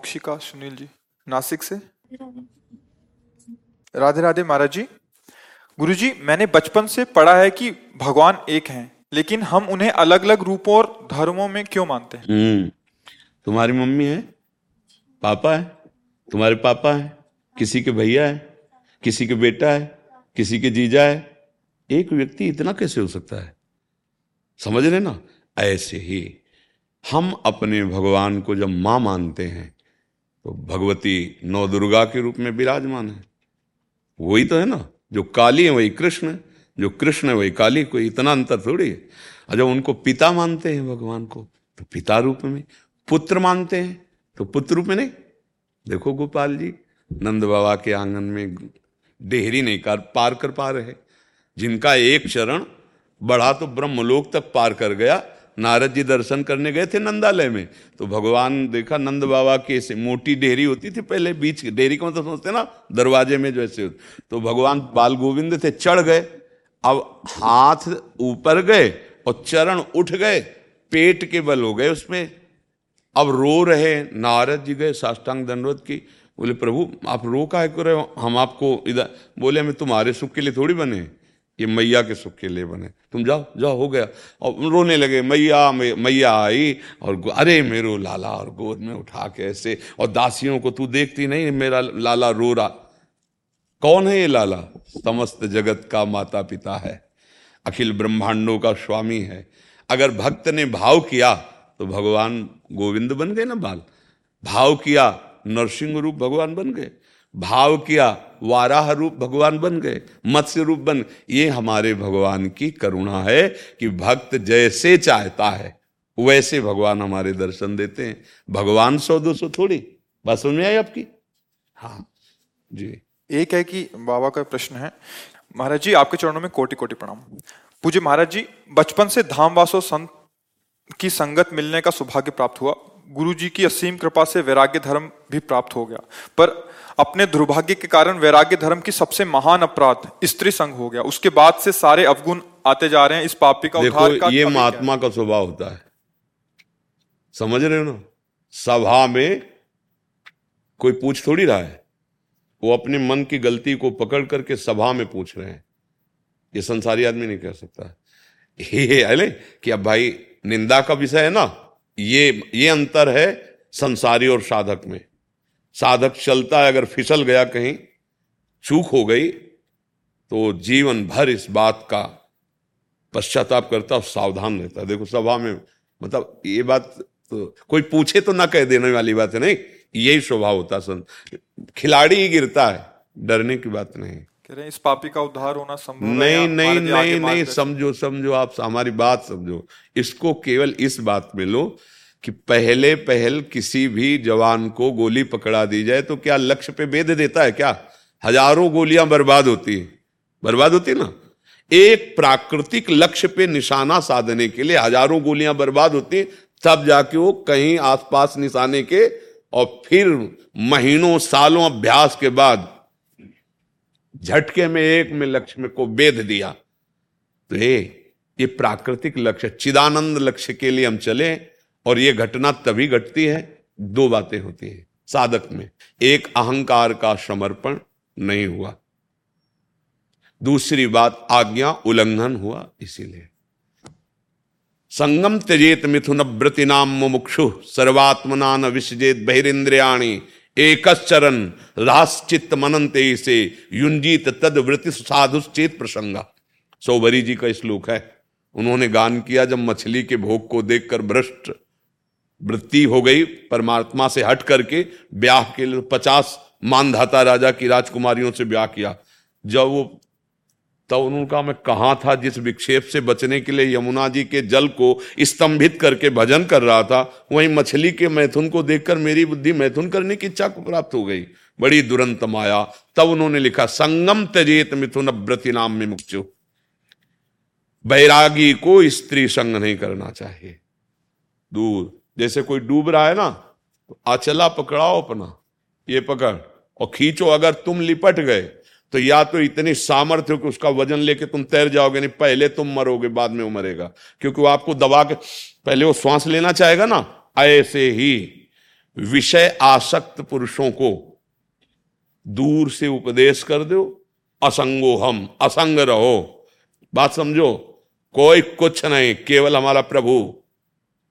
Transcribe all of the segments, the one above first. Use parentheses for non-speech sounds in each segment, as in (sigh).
मोक्षिका सुनील जी नासिक से? राधे राधे महाराज जी गुरु जी मैंने बचपन से पढ़ा है कि भगवान एक हैं लेकिन हम उन्हें अलग अलग रूपों और धर्मों में क्यों मानते हैं? हम्म तुम्हारी मम्मी है पापा है तुम्हारे पापा है किसी के भैया है किसी के बेटा है किसी के जीजा है एक व्यक्ति इतना कैसे हो सकता है? समझ रहे ना? ऐसे ही हम अपने भगवान को जब माँ मानते हैं तो भगवती नौ दुर्गा के रूप में विराजमान है। वही तो है ना, जो काली है वही कृष्ण है, जो कृष्ण है वही काली, कोई इतना अंतर थोड़ी है। और जब उनको पिता मानते हैं भगवान को तो पिता रूप में, पुत्र मानते हैं तो पुत्र रूप में नहीं। देखो गोपाल जी, नंद बाबा के आँगन में डेहरी नहीं कर, पार कर पा रहे। जिनका एक चरण बढ़ा तो ब्रह्मलोक तक पार कर गया नारद जी दर्शन करने गए थे नंदालय में। तो भगवान देखा नंद बाबा के से मोटी डेहरी होती थी पहले बीच डेहरी को मतलब समझते ना, दरवाजे में जैसे तो भगवान बाल गोविंद थे, चढ़ गए। अब हाथ ऊपर गए और चरण उठ गए। पेट के बल हो गए उसमें। अब रो रहे नारद जी गए साष्टांग दंडवत की। बोले, प्रभु, आप रो का है रहे हो? हम आपको इधर बोले, हमें तुम्हारे सुख के लिए थोड़ी बने ये मैया के सुख के लिए बने। तुम जाओ जाओ, हो गया। और रोने लगे, मैया मैया आई और अरे मेरो लाला और गोद में उठा के ऐसे, और दासियों को तू देखती नहीं, मेरा लाला रो रहा। कौन है ये लाला? समस्त जगत का माता पिता है। अखिल ब्रह्मांडों का स्वामी है। अगर भक्त ने भाव किया तो भगवान गोविंद बन गए ना बाल। भाव किया, नरसिंह रूप भगवान बन गए। भाव किया वाराह रूप भगवान बन गए मत्स्य रूप बन ये हमारे भगवान की करुणा है कि भक्त जैसे चाहता है वैसे भगवान हमारे दर्शन देते हैं। भगवान सौ दो सौ थोड़ी। बात समझ में आई आपकी? हाँ। जी। एक है कि बाबा का प्रश्न है महाराज जी आपके चरणों में कोटि कोटि प्रणाम। पूज्य महाराज जी बचपन से धाम वासो संत की संगत मिलने का सौभाग्य प्राप्त हुआ। गुरु जी की असीम कृपा से वैराग्य धर्म भी प्राप्त हो गया। पर अपने दुर्भाग्य के कारण वैराग्य धर्म की सबसे महान अपराध स्त्री संघ हो गया। उसके बाद से सारे अवगुण आते जा रहे हैं इस पापी का देखो उद्धार का ये महात्मा का स्वभाव होता है। समझ रहे हो ना? सभा में कोई पूछ थोड़ी रहा है? वो अपने मन की गलती को पकड़ करके सभा में पूछ रहे हैं। ये संसारी आदमी नहीं कह सकता। ये कि अब भाई निंदा का विषय है ना? ये ये अंतर है संसारी और साधक में। साधक चलता है अगर फिसल गया कहीं चूक हो गई तो जीवन भर इस बात का पश्चाताप करता और सावधान रहता देखो सभा में मतलब ये बात तो कोई पूछे तो ना कह देने वाली बात है नहीं? यही स्वभाव होता सन खिलाड़ी ही गिरता है डरने की बात नहीं। कह रहे इस पापी का उद्धार होना संभव नहीं नहीं नहीं नहीं समझो समझो आप हमारी बात समझो। इसको केवल इस बात में लो कि पहले पहल किसी भी जवान को गोली पकड़ा दी जाए तो क्या लक्ष्य पे बेद देता है क्या? हज़ारों गोलियाँ बर्बाद होती है। बर्बाद होती ना? एक प्राकृतिक लक्ष्य पे निशाना साधने के लिए हज़ारों गोलियाँ बर्बाद होती तब जाके वो कहीं आसपास निशाने के और फिर महीनों, सालों अभ्यास के बाद झटके में, एक में लक्ष्य में को बेद दिया। तो ये ये प्राकृतिक लक्ष्य, चिदानंद लक्ष्य के लिए हम चले। और ये घटना तभी घटती है, दो बातें होती हैं। साधक में, एक अहंकार का समर्पण नहीं हुआ। दूसरी बात, आज्ञा उल्लंघन हुआ, इसीलिए। संगम त्यजेत मिथुन व्रति नाम मुमुक्षु सर्वात्मना न विसजेत बहिरेन्द्रियाणी चरण राश्चित मनंते से युंजीत तद वृत्ति साधुश्चेत प्रसंगा। सौभरी जी का श्लोक है। उन्होंने गान किया, जब मछली के भोग को देखकर भ्रष्ट वृत्ति हो गई परमात्मा से हट करके ब्याह के लिए पचास मानधाता राजा की राजकुमारियों से ब्याह किया। जब वो तब उन्होंने कहा, मैं कहाँ था जिस विक्षेप से बचने के लिए यमुना जी के जल को स्तंभित करके भजन कर रहा था, वहीं मछली के मैथुन को देखकर मेरी बुद्धि मैथुन करने की इच्छा को प्राप्त हो गई। बड़ी दुरंत माया। तब उन्होंने लिखा, संगम त्यजेत मिथुन व्रति नाम में मुक्चु बैरागी को स्त्री संग नहीं करना चाहिए। दूर जैसे कोई डूब रहा है ना तो आचला पकड़ाओ अपना, ये पकड़। और खींचो, अगर तुम लिपट गए तो या तो इतनी सामर्थ्य हो कि उसका वज़न लेके तुम तैर जाओगे, नहीं, पहले तुम मरोगे, बाद में वो मरेगा। क्योंकि वो आपको दबा के, पहले वो श्वास लेना चाहेगा ना, ऐसे ही विषय आसक्त पुरुषों को दूर से उपदेश कर दो, असंगो हम, असंग रहो। बात समझो, कोई कुछ नहीं, केवल हमारा प्रभु।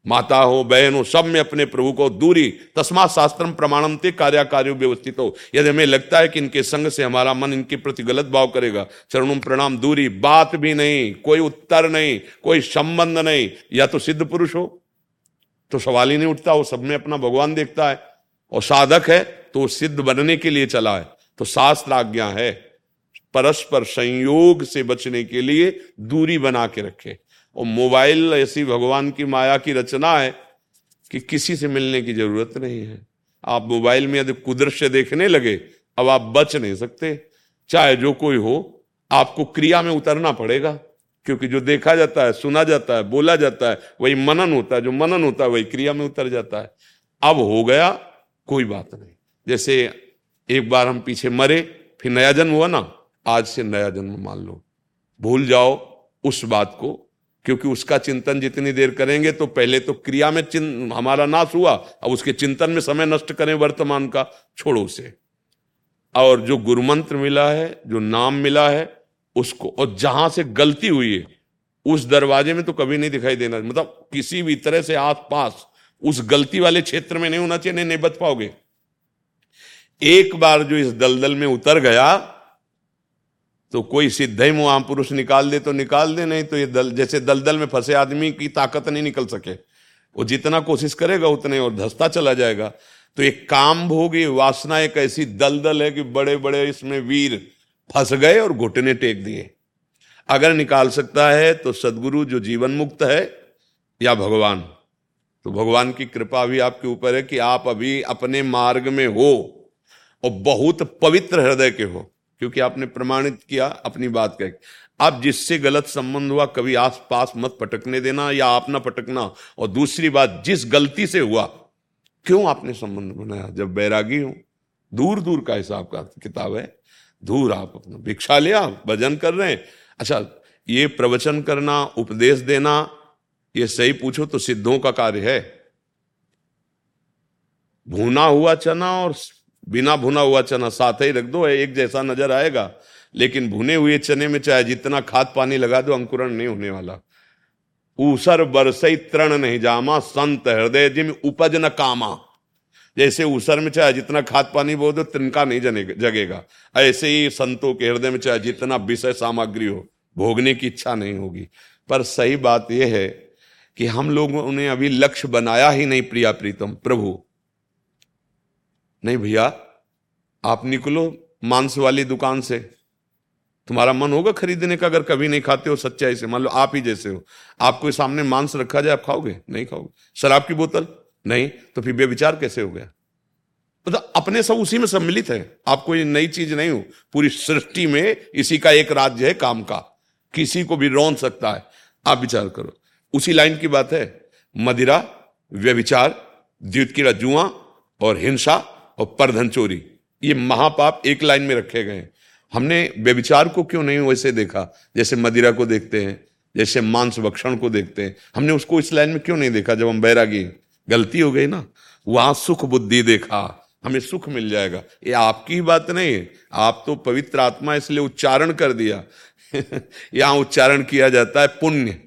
माता हो, बहन हो, सब में अपने प्रभु को दूरी, तस्मा शास्त्रम प्रमाणम ते कार्य कार्यो व्यवस्थित। हो यदि हमें लगता है कि इनके संग से हमारा मन इनके प्रति गलत भाव करेगा, चरणों प्रणाम, दूरी, बात भी नहीं, कोई उत्तर नहीं, कोई संबंध नहीं, या तो सिद्ध पुरुष हो तो सवाल ही नहीं उठता, वो सब में अपना भगवान देखता है, और साधक है तो सिद्ध बनने के लिए चला है। तो शास्त्र आज्ञा है, परस्पर संयोग से बचने के लिए दूरी बना के रखे। और मोबाइल ऐसी भगवान की माया की रचना है कि किसी से मिलने की ज़रूरत नहीं है। आप मोबाइल में यदि कुदृश्य देखने लगे, अब आप बच नहीं सकते। चाहे जो कोई हो, आपको क्रिया में उतरना पड़ेगा, क्योंकि जो देखा जाता है, सुना जाता है, बोला जाता है, वही मनन होता है। जो मनन होता है, वही क्रिया में उतर जाता है। अब हो गया, कोई बात नहीं। जैसे एक बार हम पीछे मरे, फिर नया जन्म हुआ ना? आज से नया जन्म मान लो। भूल जाओ उस बात को। क्योंकि उसका चिंतन जितनी देर करेंगे तो पहले तो क्रिया में चिन्ह हमारा नाश हुआ अब उसके चिंतन में समय नष्ट करें वर्तमान का छोड़ो उसे। और जो गुरु मंत्र मिला है जो नाम मिला है उसको और जहाँ से गलती हुई है उस दरवाजे में तो कभी नहीं दिखाई देना मतलब किसी भी तरह से आस पास उस गलती वाले क्षेत्र में नहीं होना चाहिए नहीं, नहीं बच पाओगे। एक बार जो इस दलदल में उतर गया तो कोई सिद्ध ही महापुरुष निकाल दे तो निकाल दे, नहीं तो ये दल, जैसे दलदल में फंसे आदमी की ताकत नहीं निकल सके। वो जितना कोशिश करेगा उतने और धसता चला जाएगा। तो एक काम भोगी वासना एक ऐसी दलदल है कि बड़े बड़े इसमें वीर फंस गए और घुटने टेक दिए। अगर निकाल सकता है तो सदगुरु जो जीवन मुक्त है या भगवान। तो भगवान की कृपा भी आपके ऊपर है कि आप अभी अपने मार्ग में हो और बहुत पवित्र हृदय के हो। क्योंकि आपने प्रमाणित किया, अपनी बात कह अब जिससे गलत संबंध हुआ, कभी आस पास मत पटकने देना या आप ना पटकना। और दूसरी बात, जिस गलती से हुआ, क्यों आपने संबंध बनाया? जब बैरागी हो। दूर दूर का हिसाब का किताब है। दूर आप अपना भिक्षा लिया भजन कर रहे हैं। अच्छा ये प्रवचन करना, उपदेश देना, ये सही पूछो तो सिद्धों का कार्य है। भूना हुआ चना और बिना भुना हुआ चना साथ ही रख दो, एक जैसा नज़र आएगा। लेकिन भुने हुए चने में चाहे जितना खाद पानी लगा दो, अंकुरण नहीं होने वाला। ऊसर बरसई तृण नहीं जामा, संत हृदय जिम उपज न कामा। जैसे ऊसर में चाहे जितना खाद पानी बो दो, तिनका नहीं जगेगा। ऐसे ही संतों के हृदय में चाहे जितना विषय सामग्री हो, भोगने की इच्छा नहीं होगी। पर सही बात यह है कि हम लोगों ने अभी लक्ष्य बनाया ही नहीं, प्रिया प्रीतम, प्रभु। नहीं भैया, आप निकलो मांस वाली दुकान से। तुम्हारा मन होगा खरीदने का, अगर कभी नहीं खाते हो, सच्चाई से। मान लो आप ही जैसे हो। आपको सामने मांस रखा जाए, आप खाओगे? नहीं खाओगे। शराब की बोतल? नहीं। तो फिर बेविचार कैसे हो गया? मतलब अपने सब उसी में सम्मिलित है। आप कोई नई चीज़ नहीं हो। पूरी सृष्टि में इसी का एक राज्य है काम का। किसी को भी रौन सकता है। आप विचार करो। उसी लाइन की बात है। मदिरा व्यविचार द्वित जुआ और हिंसा और परधन चोरी। ये महापाप एक लाइन में रखे गए हमने व्यविचार को क्यों नहीं वैसे देखा? जैसे मदिरा को देखते हैं, जैसे मांस भक्षण को देखते हैं। हमने उसको इस लाइन में क्यों नहीं देखा जब हम बैरागी गलती हो गई ना? वहाँ सुख बुद्धि देखा। हमें सुख मिल जाएगा। ये आपकी ही बात नहीं है। आप तो पवित्र आत्मा इसलिए उच्चारण कर दिया। (laughs) यहाँ उच्चारण किया जाता है पुण्य।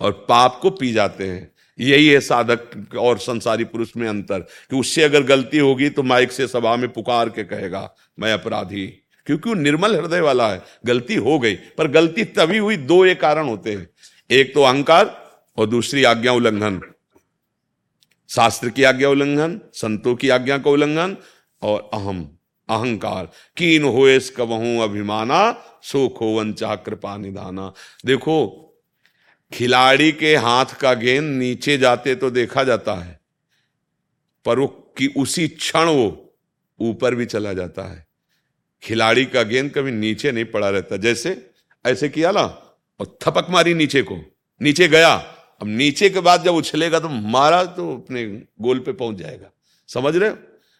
और पाप को पी जाते हैं। यही है साधक और संसारी पुरुष में अंतर कि उससे अगर गलती होगी तो माइक से सभा में पुकार के कहेगा, मैं अपराधी। क्योंकि वो निर्मल हृदय वाला है। गलती हो गई, पर गलती तभी हुई, दो एक कारण होते हैं। एक तो अहंकार और दूसरी आज्ञा उल्लंघन। शास्त्र की आज्ञा उल्लंघन, संतों की आज्ञा का उल्लंघन और अहम, अहंकार। कीन होएस कबहू अभिमाना, सो खोवन चाह कृपा निधाना। देखो खिलाड़ी के हाथ का गेंद नीचे जाते तो देखा जाता है, पर वो कि उसी क्षण वो ऊपर भी चला जाता है। खिलाड़ी का गेंद कभी नीचे नहीं पड़ा रहता, जैसे, ऐसे किया ना, और थपक मारी नीचे को, नीचे गया, अब नीचे के बाद जब उछलेगा तो मारा तो अपने गोल पे पहुँच जाएगा। समझ रहे हो?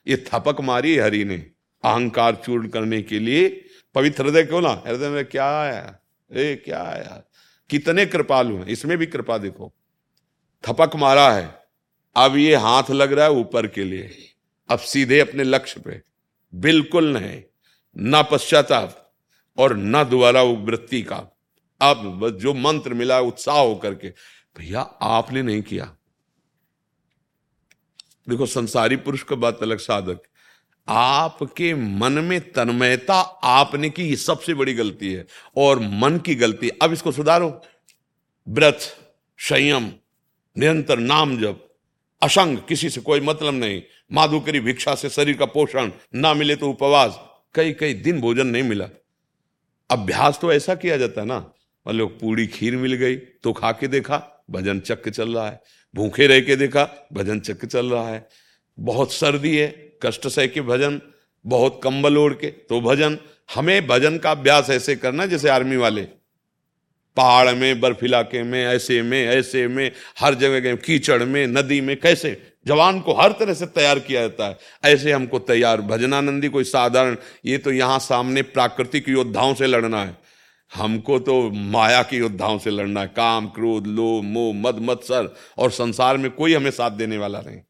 ये थपक मारी हरि ने, अहंकार चूर्ण करने के लिए, पवित्र हृदय क्यों ना? हृदय में क्या आया? ए, क्या आया? कितने कृपालु हैं। इसमें भी कृपा देखो। थपक मारा है। अब ये हाथ लग रहा है ऊपर के लिए। अब सीधे अपने लक्ष्य पे। बिल्कुल नहीं। न पश्चाताप और ना दोबारा वृत्ति का। अब जो मंत्र मिला उत्साह होकर के, भैया, आपने नहीं किया। देखो, संसारी पुरुष का बात अलग साधक। आपके मन में तन्मयता आपने की ये सबसे बड़ी गलती है, और मन की गलती। अब इसको सुधारो। व्रत, संयम, निरंतर नाम जब असंग, किसी से कोई मतलब नहीं। माधुकरी भिक्षा से शरीर का पोषण ना मिले तो उपवास। कई कई दिन भोजन नहीं मिला। अभ्यास तो ऐसा किया जाता है ना। मतलब पूरी खीर मिल गई तो खा के देखा, भजन चक्र चल रहा है। भूखे रह के देखा, भजन चक्र चल रहा है। बहुत सर्दी है कष्ट सह के भजन, बहुत कंबल ओढ़ के तो भजन, हमें भजन का अभ्यास ऐसे करना जैसे आर्मी वाले। पहाड़ में, बर्फ़ इलाके में, ऐसे में ऐसे में, हर जगह गए, कीचड़ में, नदी में, कैसे? जवान को हर तरह से तैयार किया जाता है। ऐसे हमको तैयार, भजनानंदी कोई साधारण, ये तो यहाँ सामने प्राकृतिक योद्धाओं से लड़ना है। हमको तो माया के योद्धाओं से लड़ना है। काम, क्रोध, लोभ, मोह, मद, मत्सर, और संसार में कोई हमें साथ देने वाला नहीं।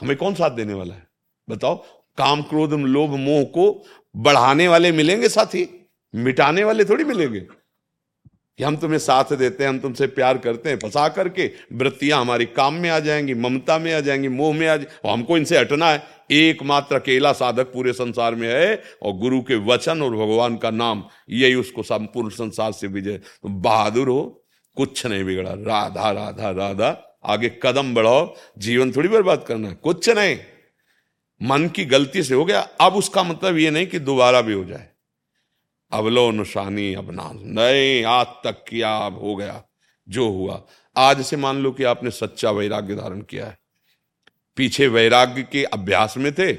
हमें कौन साथ देने वाला है? बताओ, काम क्रोध लोभ मोह को बढ़ाने वाले मिलेंगे साथी? मिटाने वाले थोड़ी मिलेंगे। कि हम तुम्हें साथ देते हैं, हम तुमसे प्यार करते हैं, फंसा करके वृत्तियाँ हमारी काम में आ जाएँगी, ममता में आ जाएँगी, मोह में आ जाए हमको इनसे हटना है। एकमात्र अकेला साधक पूरे संसार में है, और गुरु के वचन और भगवान का नाम, यही उसको संपूर्ण संसार से विजय। तो बहादुर हो, कुछ नहीं बिगड़ा। राधा राधा राधा, आगे कदम बढ़ाओ, जीवन थोड़ी बर्बाद करना है। कुछ नहीं। मन की गलती से हो गया। अब उसका मतलब ये नहीं कि दोबारा भी हो जाए। अब लो नुशानी, अब ना नहीं, आज तक किया अब हो गया, जो हुआ। आज से मान लो कि आपने सच्चा वैराग्य धारण किया है। पीछे वैराग्य के अभ्यास में थे।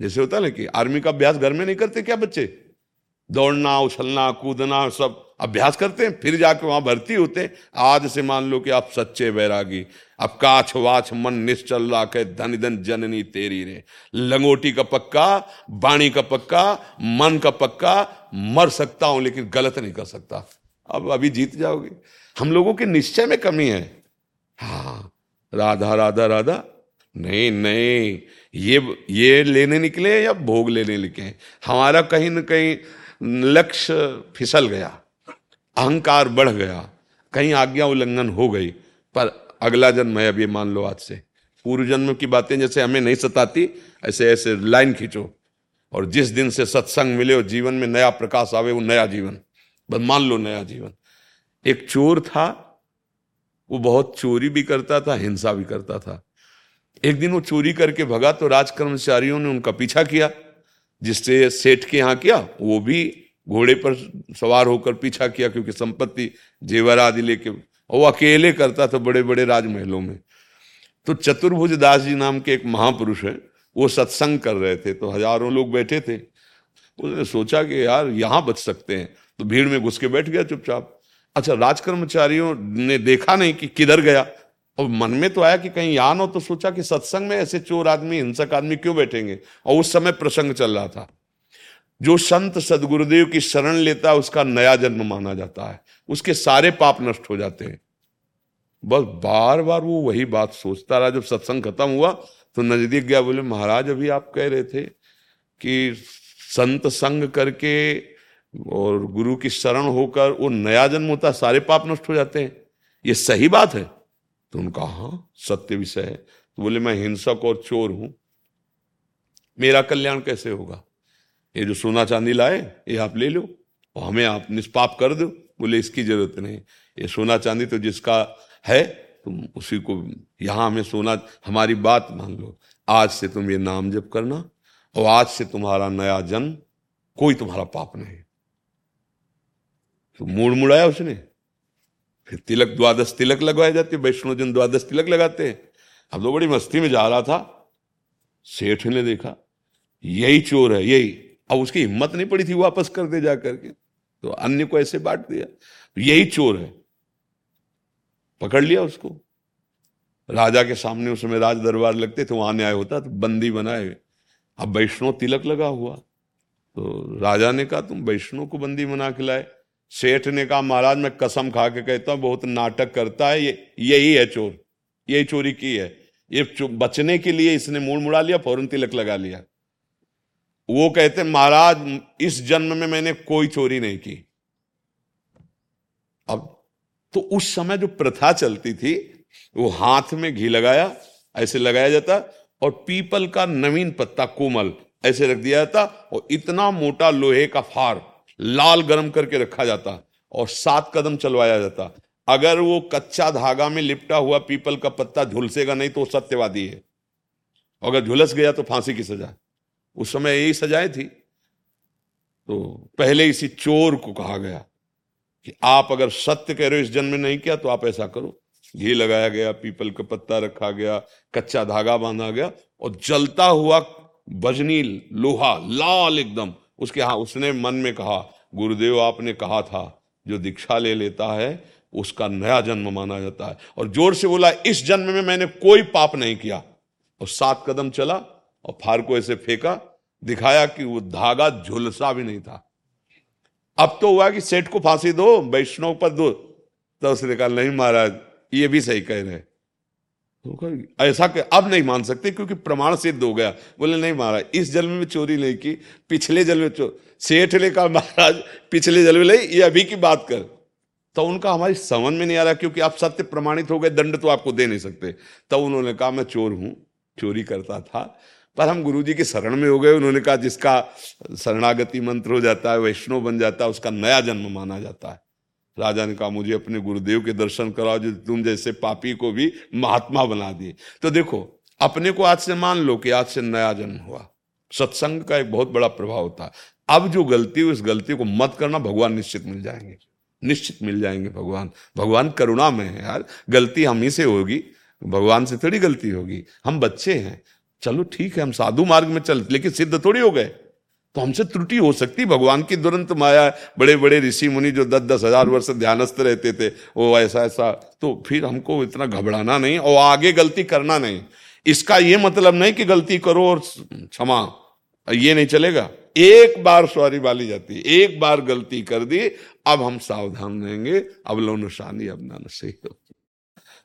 जैसे होता ना कि आर्मी का अभ्यास घर में नहीं करते क्या बच्चे? दौड़ना, उछलना, कूदना, सब अभ्यास करते हैं, फिर जाके वहाँ भर्ती होते हैं। आज से मान लो कि आप सच्चे वैरागी। अब काछ वाछ मन निश्चल राखे, धन धन जननी तेरी रे। लंगोटी का पक्का, बाणी का पक्का, मन का पक्का, मर सकता हूँ लेकिन गलत नहीं कर सकता। अब अभी जीत जाओगे। हम लोगों के निश्चय में कमी है। हाँ राधा राधा राधा। नहीं नहीं, ये ये लेने निकले या भोग लेने निकले? हमारा कहीं ना कहीं लक्ष्य फिसल गया, अहंकार बढ़ गया, कहीं आज्ञा उल्लंघन हो गई, पर अगला जन्म है ये मान लो आज से। पूर्व जन्म की बातें जैसे हमें नहीं सताती, ऐसे ऐसे लाइन खींचो। और जिस दिन से सत्संग मिले और जीवन में नया प्रकाश आवे, वो नया जीवन। बस मान लो नया जीवन। एक चोर था, वो बहुत चोरी भी करता था, हिंसा भी करता था। एक दिन वो चोरी करके भगा तो राज कर्मचारियों ने उनका पीछा किया। जिससे सेठ के यहाँ किया, वो भी घोड़े पर सवार होकर पीछा किया, क्योंकि संपत्ति जेवर आदि लेके वो अकेले करता था बड़े बड़े राजमहलों में। तो चतुर्भुज दास जी नाम के एक महापुरुष है, वो सत्संग कर रहे थे तो हज़ारों लोग बैठे थे। उसने सोचा कि यार, यहाँ बच सकते हैं तो भीड़ में घुस के बैठ गया चुपचाप। अच्छा राजकर्मचारियों ने देखा नहीं कि किधर गया। और मन में तो आया कि कहीं यहाँ हो तो सोचा कि सत्संग में ऐसे चोर आदमी, हिंसक आदमी क्यों बैठेंगे? और उस समय प्रसंग चल रहा था। जो संत सदगुरुदेव की शरण लेता है, उसका नया जन्म माना जाता है। उसके सारे पाप नष्ट हो जाते हैं। बस बार बार वो वही बात सोचता रहा। जब सत्संग खत्म हुआ तो नज़दीक गया, बोले, महाराज, अभी आप कह रहे थे कि संत संग करके और गुरु की शरण होकर वो नया जन्म होता है, सारे पाप नष्ट हो जाते हैं। ये सही बात है? तो उनका हाँ सत्य विषय है। तो बोले, मैं हिंसक और चोर हूँ। मेरा कल्याण कैसे होगा? ये जो सोना चांदी लाए, ये आप ले लो, और हमें आप निष्पाप कर दो। बोले, इसकी ज़रूरत नहीं। ये सोना चांदी तो जिसका है, तुम उसी को यहाँ हमें सोना, हमारी बात मान लो। आज से तुम ये नाम जप करना, और आज से तुम्हारा नया जन्म, कोई तुम्हारा पाप नहीं। तो मुड़ मुड़ाया उसने। फिर तिलक द्वादश तिलक लगवाए जाते वैष्णव जन द्वादश तिलक लगाते हैं। अब तो बड़ी मस्ती में जा रहा था। सेठ ने देखा, यही चोर है, यही। अब उसकी हिम्मत नहीं पड़ी थी वापस कर दे जा करके तो अन्य को ऐसे बांट दिया। यही चोर है। पकड़ लिया उसको। राजा के सामने उस समय राज दरबार लगते थे, वहाँ न्याय होता तो बंदी बनाए अब वैष्णव तिलक लगा हुआ। तो राजा ने कहा, तुम वैष्णव को बंदी बना के लाए। सेठ ने कहा, महाराज, मैं कसम खा के कहता हूँ, बहुत नाटक करता है, ये, यही है चोर। यही चोरी की है। ये बचने के लिए इसने मूड मुड़ा लिया, फ़ौरन तिलक लगा लिया। वो कहते महाराज, इस जन्म में मैंने कोई चोरी नहीं की। अब तो उस समय जो प्रथा चलती थी, वो हाथ में घी लगाया, ऐसे लगाया जाता, और पीपल का नवीन पत्ता, कोमल, ऐसे रख दिया जाता, और इतना मोटा लोहे का फार लाल गरम करके रखा जाता, और सात कदम चलवाया जाता। अगर वो कच्चा धागा में लिपटा हुआ पीपल का पत्ता झुलसेगा नहीं तो सत्यवादी है। अगर झुलस गया तो फांसी की सजा। उस समय यही सजाए थी। तो पहले इसी चोर को कहा गया कि आप अगर सत्य कह रहे हो इस जन्म में नहीं किया तो आप ऐसा करो। घी लगाया गया, पीपल का पत्ता रखा गया, कच्चा धागा बांधा गया और जलता हुआ बजनी लोहा लाल एकदम, उसके हाँ उसने मन में कहा, गुरुदेव, आपने कहा था, जो दीक्षा ले लेता है, उसका नया जन्म माना जाता है। और ज़ोर से बोला, इस जन्म में मैंने कोई पाप नहीं किया। और सात कदम चला और फार को ऐसे फेंका दिखाया कि वो धागा झुलसा भी नहीं था। अब तो हुआ कि सेठ को फांसी दो वैष्णव पर दो। तो उसने कहा नहीं महाराज ये भी सही कह रहे तो ऐसा कर, अब नहीं मान सकते क्योंकि प्रमाण सिद्ध हो गया। बोले नहीं महाराज इस जन्म में चोरी नहीं की पिछले जन्म में चोर सेठ ने कहा महाराज पिछले जन्म में नहीं ये अभी की बात कर। तो उनका हमारी समझ में नहीं आ रहा क्योंकि आप सत्य प्रमाणित हो गए दंड तो आपको दे नहीं सकते। तब तो उन्होंने कहा मैं चोर हूँ चोरी करता था पर हम गुरु जी के शरण में हो गए। उन्होंने कहा, जिसका शरणागति मंत्र हो जाता है, वैष्णव बन जाता है, उसका नया जन्म माना जाता है। राजा ने कहा, मुझे अपने गुरुदेव के दर्शन कराओ, जो तुम जैसे पापी को भी महात्मा बना दिए। तो देखो, अपने को आज से मान लो कि आज से नया जन्म हुआ। सत्संग का एक बहुत बड़ा प्रभाव होता है। अब जो गलती उस गलती को मत करना, भगवान निश्चित मिल जाएँगे। निश्चित मिल जाएँगे भगवान। भगवान करुणा में है यार। गलती हम ही से होगी। भगवान से थोड़ी गलती होगी। हम बच्चे हैं। चलो ठीक है, हम साधु मार्ग में चल, लेकिन सिद्ध थोड़ी हो गए। तो हमसे त्रुटि हो सकती, भगवान की दुरंत माया बड़े बड़े ऋषि मुनि जो दस दस हज़ार वर्ष ध्यानस्थ रहते थे, वो ऐसा ऐसा। तो फिर हमको इतना घबराना नहीं, और आगे गलती करना नहीं। इसका ये मतलब नहीं कि गलती करो और क्षमा। ये नहीं चलेगा। एक बार सॉरी वाली जाती, एक बार गलती कर दी, अब हम सावधान रहेंगे। अब लो निशानी अब ना सही हो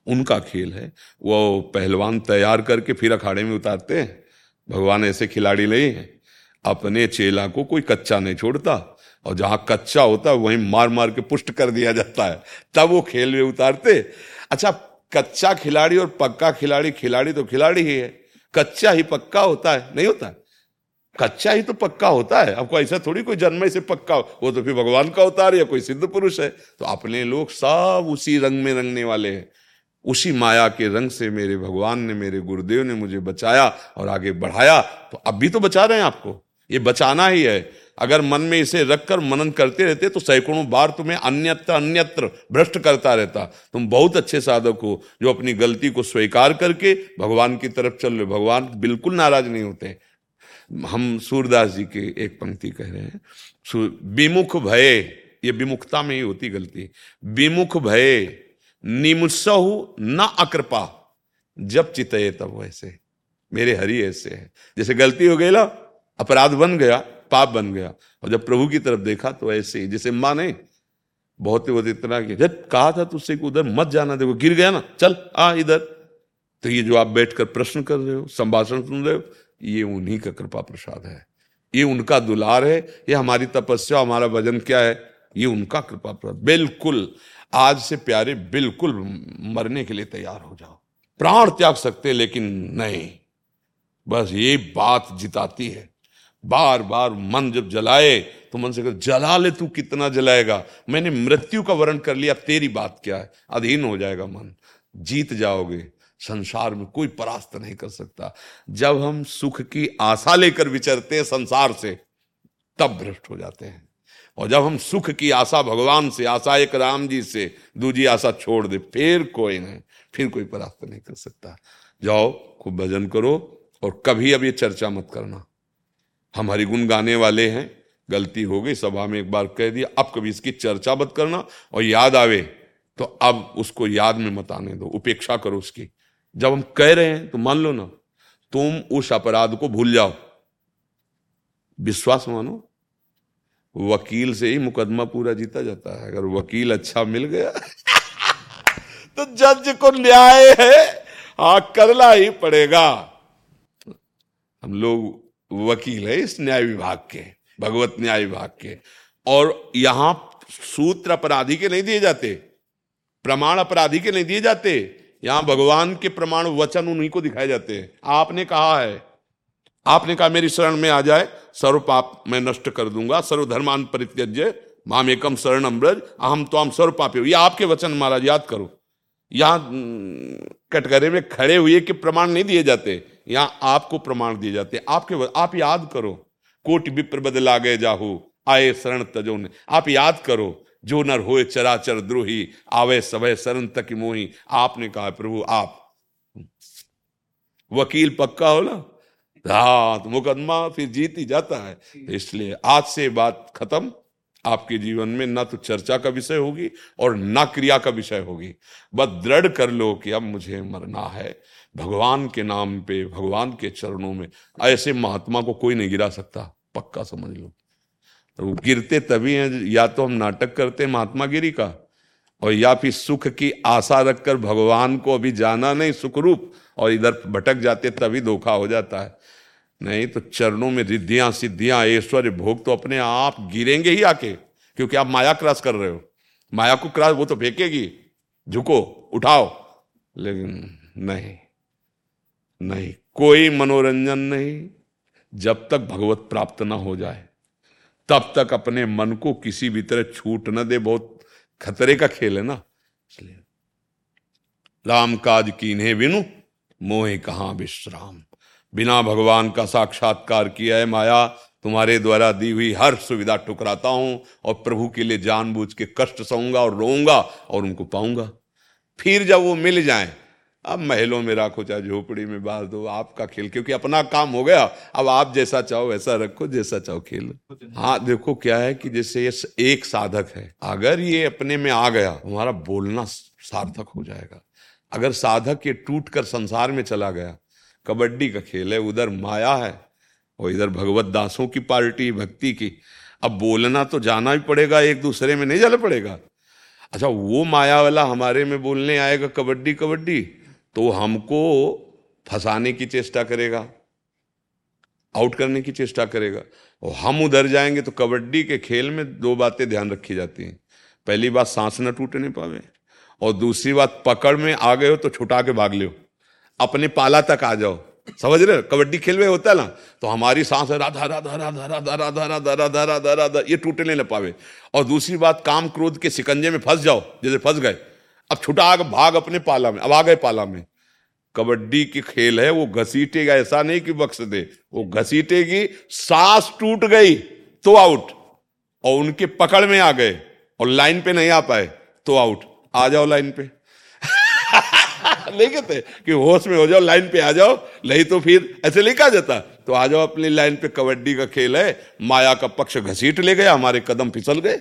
उनका खेल है। वो पहलवान तैयार करके फिर अखाड़े में उतारते हैं। भगवान ऐसे खिलाड़ी नहीं है। अपने चेला को कोई कच्चा नहीं छोड़ता। और जहाँ कच्चा होता है, वहीं मार मार के पुष्ट कर दिया जाता है। तब वो खेल में उतारते। अच्छा कच्चा खिलाड़ी और पक्का खिलाड़ी खिलाड़ी तो खिलाड़ी ही है। कच्चा ही पक्का होता है, नहीं होता? कच्चा ही तो पक्का होता है। आपको ऐसा थोड़ी कोई जन्म से पक्का हो। वो तो फिर भगवान का अवतार या कोई सिद्ध पुरुष है। तो अपने लोग सब उसी रंग में रंगने वाले हैं। उसी माया के रंग से मेरे भगवान ने, मेरे गुरुदेव ने मुझे बचाया और आगे बढ़ाया। तो अब भी तो बचा रहे हैं आपको। ये बचाना ही है। अगर मन में इसे रखकर मनन करते रहते तो सैकड़ों बार तुम्हें अन्यत्र अन्यत्र भ्रष्ट करता रहता। तुम बहुत अच्छे साधक हो जो अपनी गलती को स्वीकार करके भगवान की तरफ़ चल रहे भगवान बिल्कुल नाराज़ नहीं होते। हम सूरदास जी के एक पंक्ति कह रहे हैं विमुख भय। ये विमुखता में ही होती गलती। विमुख भय। निमुत्सहु न अकृपा जब चितये तब वैसे मेरे हरि ऐसे है। जैसे गलती हो गई ना अपराध बन गया, पाप बन गया। और जब प्रभु की तरफ़ देखा तो ऐसे ही, जैसे माँ ने बहुत ही बहुत इतना कि, जब कहा था तुझसे कि उधर मत जाना, देखो, गिर गया ना, चल, आ इधर। तो ये जो आप बैठकर प्रश्न कर रहे हो, संभाषण सुन रहे हो, ये उन्हीं का कृपा प्रसाद है। ये उनका दुलार है, ये हमारी तपस्या, हमारा वज़न क्या है, ये उनका कृपा प्रसाद। बिल्कुल। आज से प्यारे बिल्कुल मरने के लिए तैयार हो जाओ। प्राण त्याग सकते लेकिन नहीं। बस ये बात जिताती है। बार बार मन जब जलाए तो मन से कर जला ले तू, कितना जलाएगा? मैंने मृत्यु का वर्ण कर लिया, तेरी बात क्या है? अधीन हो जाएगा मन। जीत जाओगे। संसार में कोई परास्त नहीं कर सकता। जब हम सुख की आशा लेकर विचरते हैं संसार से, तब भ्रष्ट हो जाते हैं। और जब हम सुख की आशा भगवान से, आशा एक राम जी से, दूजी आशा छोड़ दे, फिर कोई नहीं, फिर कोई परास्त नहीं कर सकता। जाओ, खूब भजन करो और कभी अब ये चर्चा मत करना। हम हरिगुण गाने वाले हैं, गलती हो गई, सभा में एक बार कह दिया, अब कभी इसकी चर्चा मत करना और याद आवे तो अब उसको याद में मत आने दो, उपेक्षा करो उसकी। जब हम कह रहे हैं तो मान लो ना, तुम उस अपराध को भूल जाओ। विश्वास मानो वकील से ही मुकदमा पूरा जीता जाता है। अगर वकील अच्छा मिल गया (laughs) तो जज को न्याय है। हाँ करना ही पड़ेगा। हम लोग वकील है इस न्याय विभाग के, भगवत न्याय विभाग के। और यहाँ सूत्र अपराधी के नहीं दिए जाते, प्रमाण अपराधी के नहीं दिए जाते। यहाँ भगवान के प्रमाण वचन उन्हीं को दिखाए जाते हैं। आपने कहा है आपने कहा मेरी शरण में आ जाए सर्व पाप मैं नष्ट कर दूँगा, सर्वधर्मान परित्यज्य, माम एकम शरण अम्रज अहम तो हम सर्व पापी ये आपके वचन महाराज, याद करो। यहाँ कटघरे में खड़े हुए के प्रमाण नहीं दिए जाते, यहाँ आपको प्रमाण दिए जाते आपके आप याद करो, कोट विप्र बदला गए जाहू, आए शरण तजो ने। आप याद करो, जो नर होए चराचर द्रोही, आवे सभय शरण तक मोही। आपने कहा, प्रभु, आप, वकील पक्का हो ना? हाँ तो मुकदमा फिर जीत ही जाता है। तो इसलिए आज से बात खत्म। आपके जीवन में ना तो चर्चा का विषय होगी और ना क्रिया का विषय होगी। बस दृढ़ कर लो कि अब मुझे मरना है। भगवान के नाम पे भगवान के चरणों में ऐसे महात्मा को कोई नहीं गिरा सकता। पक्का समझ लो। तो वो गिरते तभी हैं या तो हम नाटक करते हैं महात्मा गिरी का और या फिर सुख की आशा रखकर भगवान को अभी जाना नहीं सुखरूप, और इधर भटक जाते तभी धोखा हो जाता है। नहीं तो चरणों में रिद्धियाँ सिद्धियाँ, ऐश्वर्य भोग तो अपने आप गिरेंगे ही आके, क्योंकि आप माया क्रॉस कर रहे हो। माया को क्रॉस, वो तो फेंकेगी। झुको, उठाओ। लेकिन नहीं नहीं, कोई मनोरंजन नहीं। जब तक भगवत प्राप्त ना हो जाए, तब तक अपने मन को किसी भी तरह छूट न दे बहुत। खतरे का खेल है ना? इसलिए। राम काज कीन्हे बिनु मोहे कहा विश्राम। बिना भगवान का साक्षात्कार किया है माया, तुम्हारे द्वारा दी हुई हर सुविधा टुकराता हूँ और प्रभु के लिए जानबूझ के कष्ट सहूँगा और रोऊँगा और उनको पाऊँगा। फिर जब वो मिल जाए अब महलों में रखो चाहे झोपड़ी में बाँध दो, आपका खेल, क्योंकि अपना काम हो गया। अब आप जैसा चाहो वैसा रखो, जैसा चाहो खेल। हाँ देखो क्या है कि जैसे ये एक साधक है। अगर ये अपने में आ गया हमारा बोलना सार्थक हो जाएगा। अगर साधक ये टूट कर संसार में चला गया, कबड्डी का खेल है, उधर माया है, और इधर भगवत दासों की पार्टी, भक्ति की, अब बोलना तो जाना ही पड़ेगा, एक दूसरे में नहीं जाना पड़ेगा। अच्छा वो माया वाला हमारे में बोलने आएगा, कबड्डी कबड्डी। तो हमको फंसाने की चेष्टा करेगा, आउट करने की चेष्टा करेगा। और हम उधर जाएँगे तो कबड्डी के खेल में दो बातें ध्यान रखी जाती हैं। पहली बात, सांस न टूटने पावे। और दूसरी बात, पकड़ में आ गए हो तो छुटा के भाग लो अपने पाला तक आ जाओ। समझ रहे कबड्डी खेल में होता है ना? तो हमारी सांस राधा राधा राधा राधा राधा राधा राधा राधा राधा, ये टूटने न पावे। और दूसरी बात, काम क्रोध के सिकंजे में फंस जाओ, जैसे फंस गए। अब छुटा भाग अपने पाला में, अब आ गए पाला में। कबड्डी की खेल है, वो घसीटेगा, ऐसा नहीं कि बख्श दे। वो घसीटेगी, सांस टूट गई तो आउट और उनके पकड़ में आ गए, और लाइन पे नहीं आ पाए तो आउट आ जाओ लाइन पे। (laughs) नहीं कि होश में हो जाओ, लाइन पे आ जाओ, नहीं तो फिर ऐसे कहा जाता। तो आ जाओ अपनी लाइन पे, कबड्डी का खेल है, माया का पक्ष घसीट ले गया, हमारे कदम फिसल गए।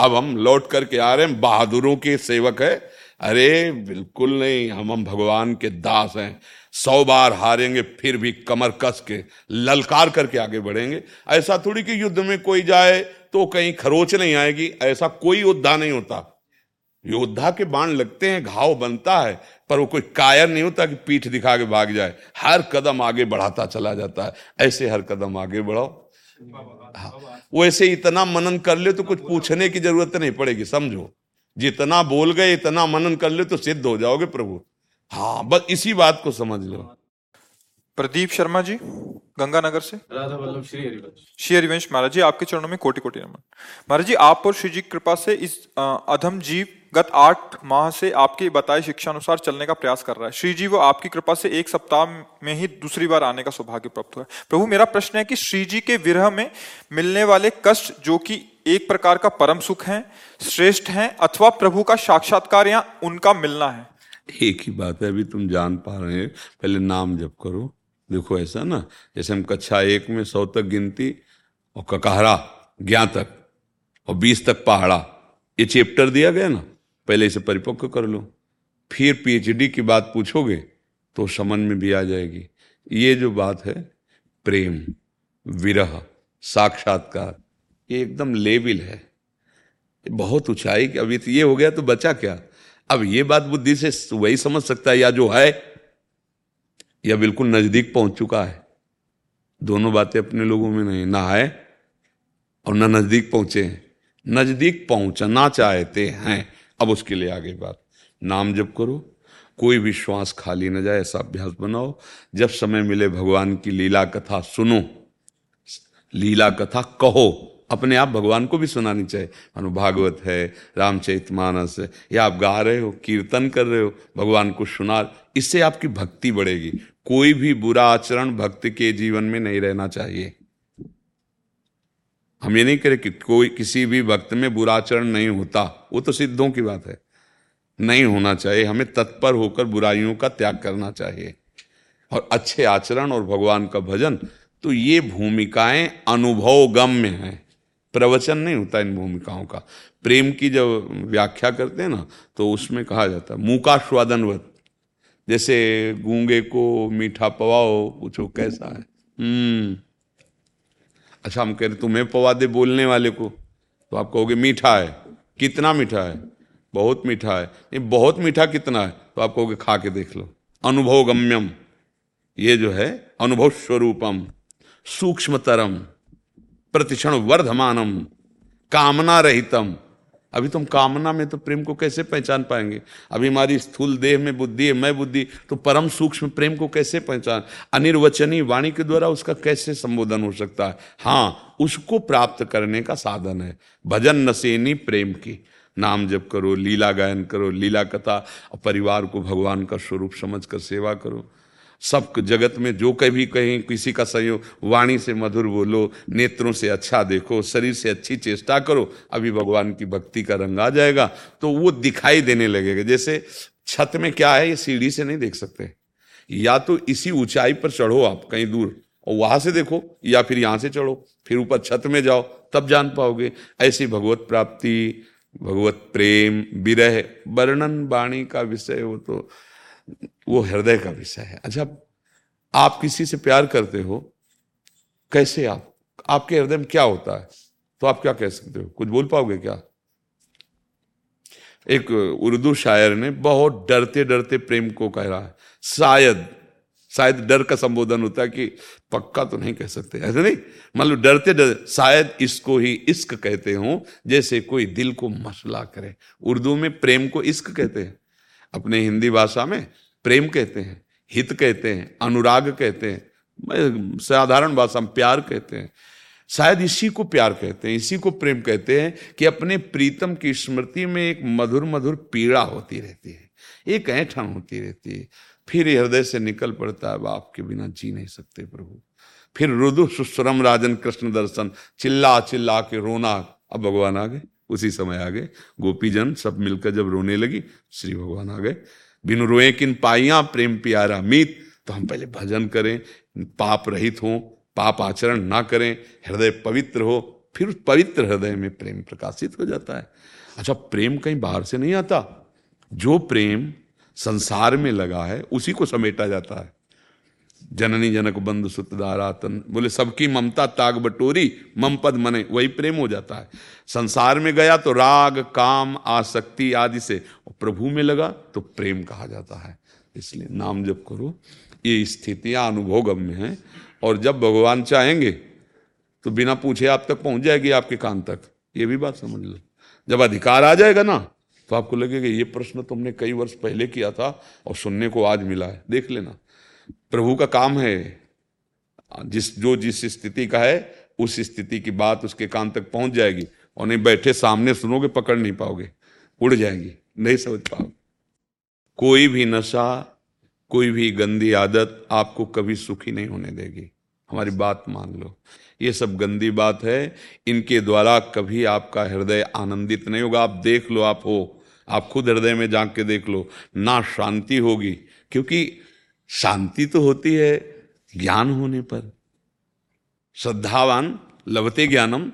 अब हम लौट करके आ रहे हैं, बहादुरों के सेवक है। अरे, बिल्कुल नहीं, हम हम भगवान के दास हैं। सौ बार हारेंगे, फिर भी कमर कस के, ललकार करके आगे बढ़ेंगे। ऐसा थोड़ी कि युद्ध में कोई जाए तो कहीं खरोच नहीं आएगी। ऐसा कोई योद्धा नहीं होता। योद्धा के बाण लगते हैं, घाव बनता है, पर वो कोई कायर नहीं होता कि पीठ दिखा के भाग जाए। हर कदम आगे बढ़ाता चला जाता है। ऐसे हर कदम आगे बढ़ाओ। हाँ। वो ऐसे इतना मनन कर ले तो कुछ पूछने की ज़रूरत नहीं पड़ेगी समझो। जितना बोल गए इतना मनन कर ले तो सिद्ध हो जाओगे प्रभु। हाँ बस इसी बात को समझ लो। प्रदीप शर्मा जी गंगानगर से? राधा वल्लभ श्री हरिवंश। श्री हरिवंश महाराज जी आपके चरणों में कोटि कोटि नमन। महाराज जी आप और श्री जी की कृपा से इस अधम जीव गत आठ माह से आपकी बताई शिक्षा अनुसार चलने का प्रयास कर रहा है। श्री जी वो आपकी कृपा से एक सप्ताह में ही दूसरी बार आने का सौभाग्य प्राप्त हुआ है। प्रभु, मेरा प्रश्न है कि श्री जी के विरह में मिलने वाले कष्ट, जो कि एक प्रकार का परम सुख है, श्रेष्ठ है, अथवा प्रभु का साक्षात्कार या उनका मिलना है? एक ही बात है, अभी तुम जान पा रहे हैं। पहले नाम जप करो। देखो, ऐसा ना, जैसे हम कक्षा एक में सौ तक गिनती, और ककहरा ज्ञा तक और बीस तक पहाड़ा, ये चैप्टर दिया गया ना? पहले इसे परिपक्व कर लो। फिर पीएचडी की बात पूछोगे तो समझ में भी आ जाएगी। ये जो बात है, प्रेम, विरह, साक्षात्कार, ये एकदम लेवल है। बहुत ऊंचाई की अभी तो ये हो गया तो बचा क्या? अब ये बात बुद्धि से वही समझ सकता है या जो है, या बिल्कुल नज़दीक पहुँच चुका है। दोनों बातें अपने लोगों में नहीं, ना है और ना नज़दीक पहुँचे नज़दीक पहुँचना चाहते हैं। अब उसके लिए आगे बात। नाम जप करो। कोई विश्वास खाली न जाए, ऐसा अभ्यास बनाओ। जब समय मिले भगवान की लीला कथा सुनो। लीला कथा कहो। अपने आप भगवान को भी सुनानी चाहिए। मानो भागवत है, रामचरित मानस है, या आप गा रहे हो, कीर्तन कर रहे हो, भगवान को सुना, इससे आपकी भक्ति बढ़ेगी। कोई भी बुरा आचरण भक्त के जीवन में नहीं रहना चाहिए। हम ये नहीं करें कि कोई, किसी भी वक्त में बुरा आचरण नहीं होता। वो तो सिद्धों की बात है। नहीं होना चाहिए। हमें तत्पर होकर बुराइयों का त्याग करना चाहिए। और अच्छे आचरण और भगवान का भजन तो ये भूमिकाएँ अनुभव गम्य हैं। प्रवचन नहीं होता इन भूमिकाओं का। प्रेम की जब व्याख्या करते हैं ना तो उसमें कहा जाता है मूकास्वादनवत जैसे गूँगे को मीठा पवाओ, पूछो कैसा है? हम्म। अच्छा हम कह रहे तुम्हें पवा दे बोलने वाले को। तो आप कहोगे, मीठा है। कितना मीठा है? बहुत मीठा है। नहीं, बहुत मीठा कितना है? तो आप कहोगे, खा के देख लो। अनुभव गम्यम ये जो है अनुभव स्वरूपम सूक्ष्मतरम। प्रतिक्षण वर्धमानम कामना रहितम अभी तुम कामना में तो प्रेम को कैसे पहचान पाएँगे? अभी हमारी स्थूल देह में बुद्धि है, मैं बुद्धि तो परम सूक्ष्म प्रेम को कैसे पहचान? अनिर्वचनीय वाणी के द्वारा उसका कैसे संबोधन हो सकता है? हाँ उसको प्राप्त करने का साधन है। भजन नसेनी प्रेम की। नाम जप करो, लीला गायन करो, लीला कथा, और परिवार को भगवान का स्वरूप समझ कर सेवा करो। सब जगत में जो कभी कहीं किसी का संयोग, वाणी से मधुर बोलो, नेत्रों से अच्छा देखो, शरीर से अच्छी चेष्टा करो, अभी भगवान की भक्ति का रंग आ जाएगा। तो वो दिखाई देने लगेगा। जैसे छत में क्या है, ये सीढ़ी से नहीं देख सकते। या तो इसी ऊंचाई पर चढ़ो आप, कहीं दूर, और वहाँ से देखो, या फिर यहाँ से चढ़ो, फिर ऊपर छत में जाओ, तब जान पाओगे। ऐसी भगवत प्राप्ति, भगवत प्रेम, विरह, वर्णन, वाणी का विषय हो तो वो हृदय का विषय है। अच्छा आप किसी से प्यार करते हो, कैसे आप? आपके हृदय में क्या होता है? तो आप क्या कह सकते हो? कुछ बोल पाओगे क्या? एक उर्दू शायर ने बहुत डरते डरते प्रेम को कह। रहा है शायद शायद डर का संबोधन होता है कि पक्का तो नहीं कह सकते। ऐसे नहीं मतलब डरते डर, शायद इसको ही इश्क कहते हो, जैसे कोई दिल को मसला करे। उर्दू में प्रेम को इश्क कहते हैं। अपने हिंदी भाषा में प्रेम कहते हैं, हित कहते हैं, अनुराग कहते हैं, मैं साधारण भाषा में प्यार कहते हैं। शायद इसी को प्यार कहते हैं, इसी को प्रेम कहते हैं कि अपने प्रीतम की स्मृति में एक मधुर मधुर पीड़ा होती रहती है, एक ऐठन होती रहती है। फिर हृदय से निकल पड़ता है बाप के बिना जी नहीं सकते प्रभु। फिर रुदु सुश्रम राजन कृष्ण दर्शन, चिल्ला चिल्ला के रोना। अब भगवान आ गए, उसी समय आ गए। गोपीजन सब मिलकर जब रोने लगी, श्री भगवान आ गए। बिनु रोए किन पाइया प्रेम प्यारा मीत तो हम पहले भजन करें, पाप रहित हो, पाप आचरण ना करें, हृदय पवित्र हो, फिर पवित्र हृदय में प्रेम प्रकाशित हो जाता है। अच्छा प्रेम कहीं बाहर से नहीं आता। जो प्रेम संसार में लगा है, उसी को समेटा जाता है। जननी जनक बंधु सुतदारा तन बोले, सबकी ममता ताग बटोरी मम पद मने, वही प्रेम हो जाता है। संसार में गया तो राग, काम, आसक्ति आदि से प्रभु में लगा तो प्रेम कहा जाता है। इसलिए नाम जब करो। ये स्थितियाँ अनुभव में हैं, और जब भगवान चाहेंगे तो बिना पूछे आप तक पहुँच जाएगी आपके कान तक। ये भी बात समझ लो। जब अधिकार आ जाएगा ना तो आपको लगेगा, ये प्रश्न तुमने कई वर्ष पहले किया था, और सुनने को आज मिला है। देख लेना। प्रभु का काम है। जिस, जो जिस स्थिति का है, उस स्थिति की बात उसके कान तक पहुँच जाएगी और नहीं बैठे सामने सुनोगे, पकड़ नहीं पाओगे, उड़ जाएगी, नहीं समझ पाओगे। कोई भी नशा, कोई भी गंदी आदत आपको कभी सुखी नहीं होने देगी। हमारी बात मान लो। ये सब गंदी बात है, इनके द्वारा कभी आपका हृदय आनंदित नहीं होगा। आप देख लो, आप हो, आप खुद हृदय में जाके के देख लो, ना शांति होगी, क्योंकि शांति तो होती है ज्ञान होने पर। श्रद्धावान लभते ज्ञानम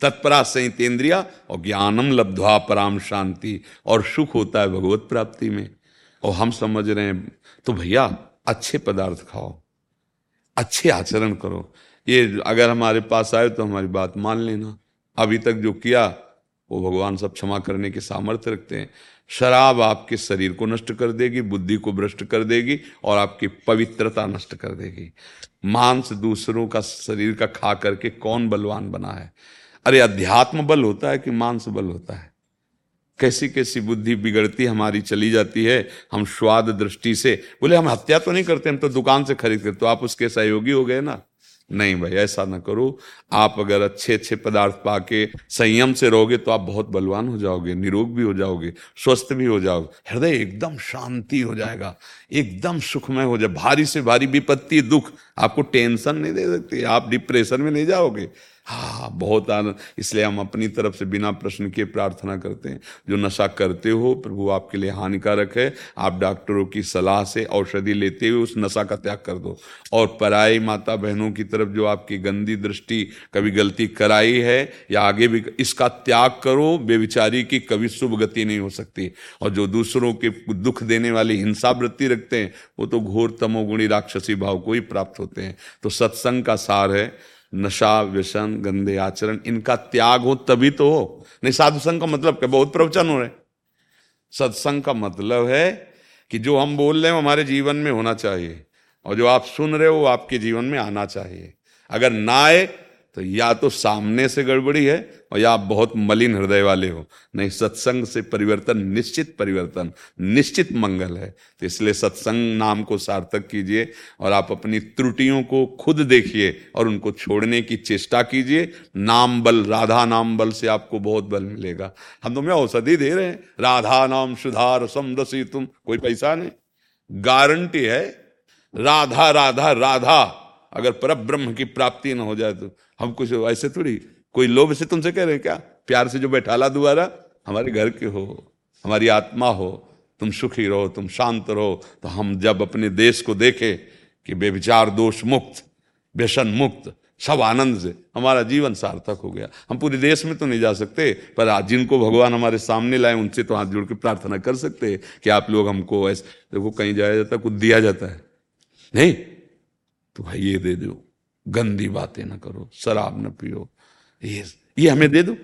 तत्परा संहितेंद्रिया और ज्ञानम लब्धवा पराम शांति और सुख होता है भगवत प्राप्ति में। और हम समझ रहे हैं तो भैया, अच्छे पदार्थ खाओ, अच्छे आचरण करो। ये अगर हमारे पास आए तो हमारी बात मान लेना। अभी तक जो किया, वो भगवान सब क्षमा करने के सामर्थ्य रखते हैं। शराब आपके शरीर को नष्ट कर देगी, बुद्धि को भ्रष्ट कर देगी और आपकी पवित्रता नष्ट कर देगी। मांस दूसरों का शरीर का खा करके कौन बलवान बना है? अरे, अध्यात्म बल होता है कि मांस बल होता है? कैसी कैसी बुद्धि बिगड़ती हमारी, चली जाती है, हम स्वाद दृष्टि से। बोले, हम हत्या तो नहीं करते, हम तो दुकान से खरीद करते तो आप उसके सहयोगी हो गए ना? नहीं भाई, ऐसा ना करो। आप अगर अच्छे अच्छे पदार्थ पाके संयम से रहोगे तो आप बहुत बलवान हो जाओगे, निरोग भी हो जाओगे, स्वस्थ भी हो जाओगे। हृदय एकदम शांति हो जाएगा, एकदम सुखमय हो जाए। भारी से भारी विपत्ति, दुख आपको टेंशन नहीं दे सकती, आप डिप्रेशन में नहीं जाओगे। हाँ बहुत आनंद। इसलिए हम अपनी तरफ़ से बिना प्रश्न के प्रार्थना करते हैं। जो नशा करते हो, प्रभु आपके लिए हानिकारक है। आप डॉक्टरों की सलाह से औषधि लेते हुए उस नशा का त्याग कर दो। और पराई माता बहनों की तरफ़ जो आपकी गंदी दृष्टि कभी गलती कराई है या आगे भी इसका त्याग करो बेविचारी की कभी शुभ गति नहीं हो सकती। और जो दूसरों के दुख देने वाली हिंसा वृत्ति रखते हैं, वो तो घोर तमोगुणी राक्षसी भाव को ही प्राप्त होते हैं। तो सत्संग का सार है। नशा, व्यसन, गंदे आचरण, इनका त्याग हो तभी तो हो। नहीं, साधु संघ का मतलब क्या? बहुत प्रवचन हो रहे सत्संग का मतलब है कि जो हम बोल रहे हैं हमारे जीवन में होना चाहिए और जो आप सुन रहे हो वो आपके जीवन में आना चाहिए। अगर ना आए तो या तो सामने से गड़बड़ी है और या आप बहुत मलिन हृदय वाले हो। नहीं, सत्संग से परिवर्तन, निश्चित परिवर्तन, निश्चित मंगल है। तो इसलिए सत्संग नाम को सार्थक कीजिए और आप अपनी त्रुटियों को खुद देखिए और उनको छोड़ने की चेष्टा कीजिए। नाम बल, राधा नाम बल से आपको बहुत बल मिलेगा। हम तुम्हें औषधि दे रहे हैं। राधा नाम सुधार समदसी तुम। कोई पैसा नहीं। गारंटी है। राधा राधा राधा। अगर पर ब्रह्म की प्राप्ति न हो जाए तो हम कुछ ऐसे थोड़ी, कोई लोभ से तुमसे कह रहे हैं क्या? प्यार से जो बैठाला दोबारा हमारे घर के हो, हमारी आत्मा हो, तुम सुखी रहो, तुम शांत रहो तो हम जब अपने देश को देखे कि बेविचार दोष मुक्त, व्यसन मुक्त, सब आनंद से हमारा जीवन सार्थक हो गया। हम पूरे देश में तो नहीं जा सकते, पर आज जिनको भगवान हमारे सामने लाए, उनसे तो हाथ जोड़ के प्रार्थना कर सकते कि आप लोग हमको ऐसे, देखो कहीं जाया जाता कुछ दिया जाता है। नहीं? तो भाई ये दे दो। गंदी बातें ना करो, शराब ना पियो। ये ये हमें दे दो।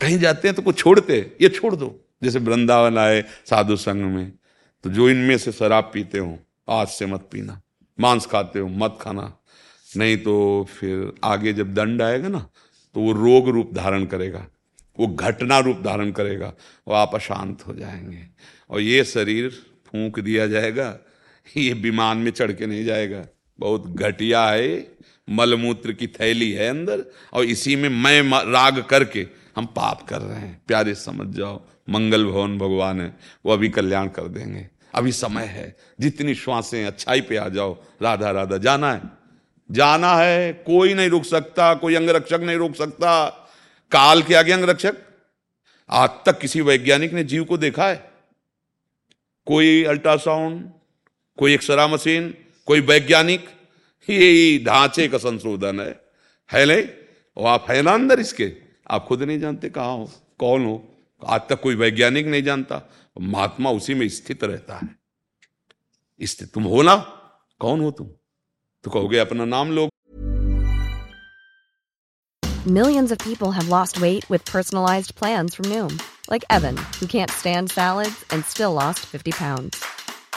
कहीं जाते हैं तो कुछ छोड़ते ये छोड़ दो। जैसे वृंदावन आए साधु संघ में तो जो इनमें से शराब पीते हो, आज से मत पीना। मांस खाते हो, मत खाना। नहीं तो फिर आगे जब दंड आएगा ना तो वो रोग रूप धारण करेगा। वो घटना रूप धारण करेगा। वो आप अशांत हो जाएँगे। और ये शरीर फूंक दिया जाएगा (laughs) ये विमान में चढ़ के नहीं जाएगा। बहुत घटिया है। मलमूत्र की थैली है अंदर, और इसी में मैं राग करके हम पाप कर रहे हैं। प्यारे समझ जाओ, मंगल भवन भगवान है, वो अभी कल्याण कर देंगे। अभी समय है, जितनी श्वासें अच्छाई पे आ जाओ, राधा राधा, जाना है। जाना है, कोई नहीं रोक सकता, कोई अंगरक्षक नहीं रोक सकता। काल के आगे अंगरक्षक, आज तक किसी वैज्ञानिक ने जीव को देखा है? कोई अल्ट्रासाउंड कोई एक्सरा मशीन कोई वैज्ञानिक ये ढांचे का संशोधन है। है नहीं? और आप है ना अंदर इसके। आप खुद नहीं जानते कहा हो कौन हो। आज तक कोई वैज्ञानिक नहीं जानता। महात्मा उसी में स्थित रहता है। स्थित तुम हो ना? कौन हो तुम? तो कहोगे अपना नाम लोग Millions of people have lost weight with personalized plans from Noom, like Evan, who can't stand salads and still lost 50 pounds.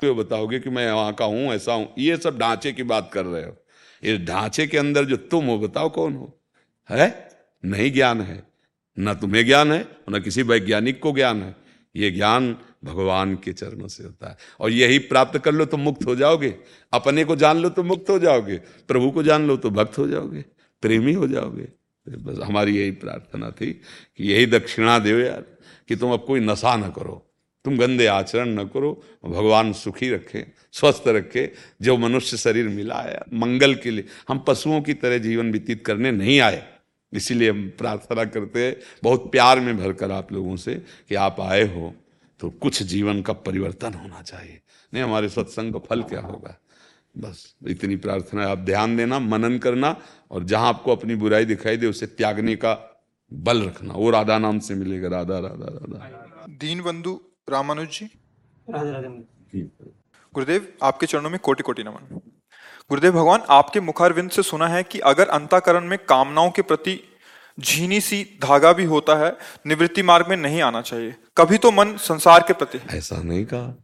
क्यों बताओगे कि मैं वहाँ का हूँ, ऐसा हूँ। ये सब ढांचे की बात कर रहे हो। इस ढांचे के अंदर जो तुम हो, बताओ कौन हो? है? नहीं ज्ञान है। न तुम्हें ज्ञान है न किसी वैज्ञानिक को ज्ञान है। ये ज्ञान भगवान के चरणों से होता है। और यही प्राप्त कर लो तो मुक्त हो जाओगे। अपने को जान लो तो मुक्त हो जाओगे। प्रभु को जान लो तो भक्त हो जाओगे। प्रेमी हो जाओगे। बस हमारी यही प्रार्थना थी कि यही दक्षिणा दो यार, कि तुम अब कोई नशा न करो। तुम गंदे आचरण न करो, भगवान सुखी रखे, स्वस्थ रखे। जो मनुष्य शरीर मिला है, मंगल के लिए, हम पशुओं की तरह जीवन व्यतीत करने नहीं आए। इसीलिए हम प्रार्थना करते हैं, बहुत प्यार में भरकर आप लोगों से कि आप आए हो तो कुछ जीवन का परिवर्तन होना चाहिए। नहीं, हमारे सत्संग का फल क्या होगा? बस, इतनी प्रार्थना आप ध्यान देना, मनन करना, और जहाँ आपको अपनी बुराई दिखाई दे, उसे त्यागने का बल रखना। वो राधा नाम से मिलेगा। राधा राधा राधा। दीन बंधु रामानुज। जी। गुरुदेव आपके चरणों में कोटि कोटि नमन। गुरुदेव भगवान आपके मुखारविंद से सुना है कि अगर अंताकरण में कामनाओं के प्रति झीनी सी धागा भी होता है निवृत्ति मार्ग में नहीं आना चाहिए। कभी तो मन संसार के प्रति। ऐसा नहीं कहा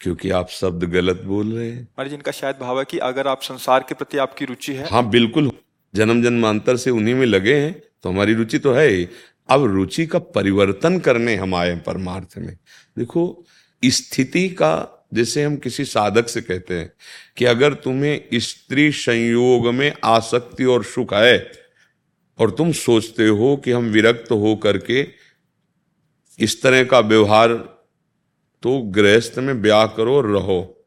क्योंकि आप शब्द गलत बोल रहे हैं। महाराज इनका शायद भाव है कि अगर आप संसार के प्रति आपकी रुचि है। हाँ बिल्कुल। जन्म जन्मांतर से उन्हीं में लगे हैं तो हमारी रुचि तो है ही। अब रुचि का परिवर्तन करने हम आए परमार्थ में। देखो, स्थिति का, जैसे हम किसी साधक से कहते हैं कि अगर तुम्हें स्त्री संयोग में आसक्ति और सुख है और तुम सोचते हो कि हम विरक्त हो करके इस तरह का व्यवहार तो गृहस्थ में ब्याह करो और रहो।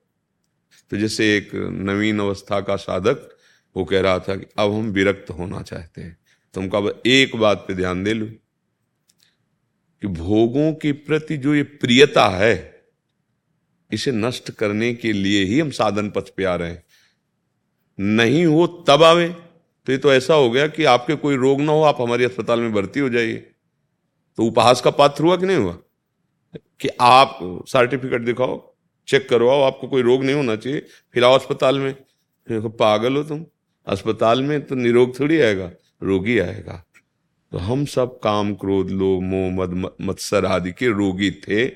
तो जैसे एक नवीन अवस्था का साधक, वो कह रहा था कि अब हम विरक्त होना चाहते हैं। तुमको अब एक बात पे ध्यान दे लू। कि भोगों के प्रति जो ये प्रियता है, इसे नष्ट करने के लिए ही हम साधन पथ पे आ रहे हैं। नहीं हो, तब आवे। तो ये तो ऐसा हो गया कि आपके कोई रोग ना हो, आप हमारे अस्पताल में भर्ती हो जाइए। तो उपहास का पात्र हुआ कि नहीं हुआ? कि आप सर्टिफिकेट दिखाओ, चेक करवाओ, आपको कोई रोग नहीं होना चाहिए, फिर आओ अस्पताल में। देखो पागल हो तुम। अस्पताल में तो निरोग थोड़ी आएगा, रोगी आएगा। तो हम सब काम, क्रोध, लोभ, मोह, मद मत्सर आदि के रोगी थे।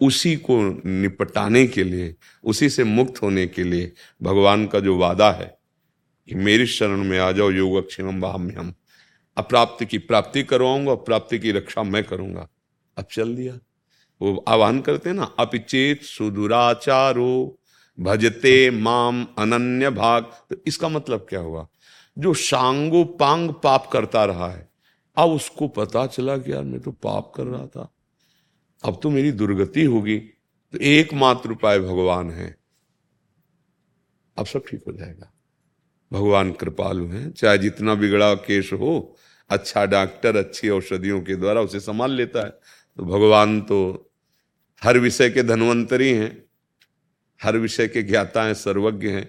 उसी को निपटाने के लिए, उसी से मुक्त होने के लिए भगवान का जो वादा है कि मेरी शरण में आ जाओ योग अक्षिणम वाम्यम अप्राप्ति की प्राप्ति करवाऊँगा प्राप्ति की रक्षा मैं करूँगा। अब चल दिया। वो आह्वान करते ना, अपिचेत सुदुराचारो भजते माम अनन्य भाग तो इसका मतलब क्या हुआ? जो सांगो पांग पाप करता रहा है अब उसको पता चला कि यार मैं तो पाप कर रहा था। अब तो मेरी दुर्गति होगी। तो एकमात्र उपाय भगवान है। अब सब ठीक हो जाएगा। भगवान कृपालु हैं। चाहे जितना बिगड़ा केस हो अच्छा डॉक्टर, अच्छी औषधियों के द्वारा उसे संभाल लेता है। तो भगवान तो हर विषय के धनवंतरी हैं। हर विषय के ज्ञाता हैं सर्वज्ञ हैं।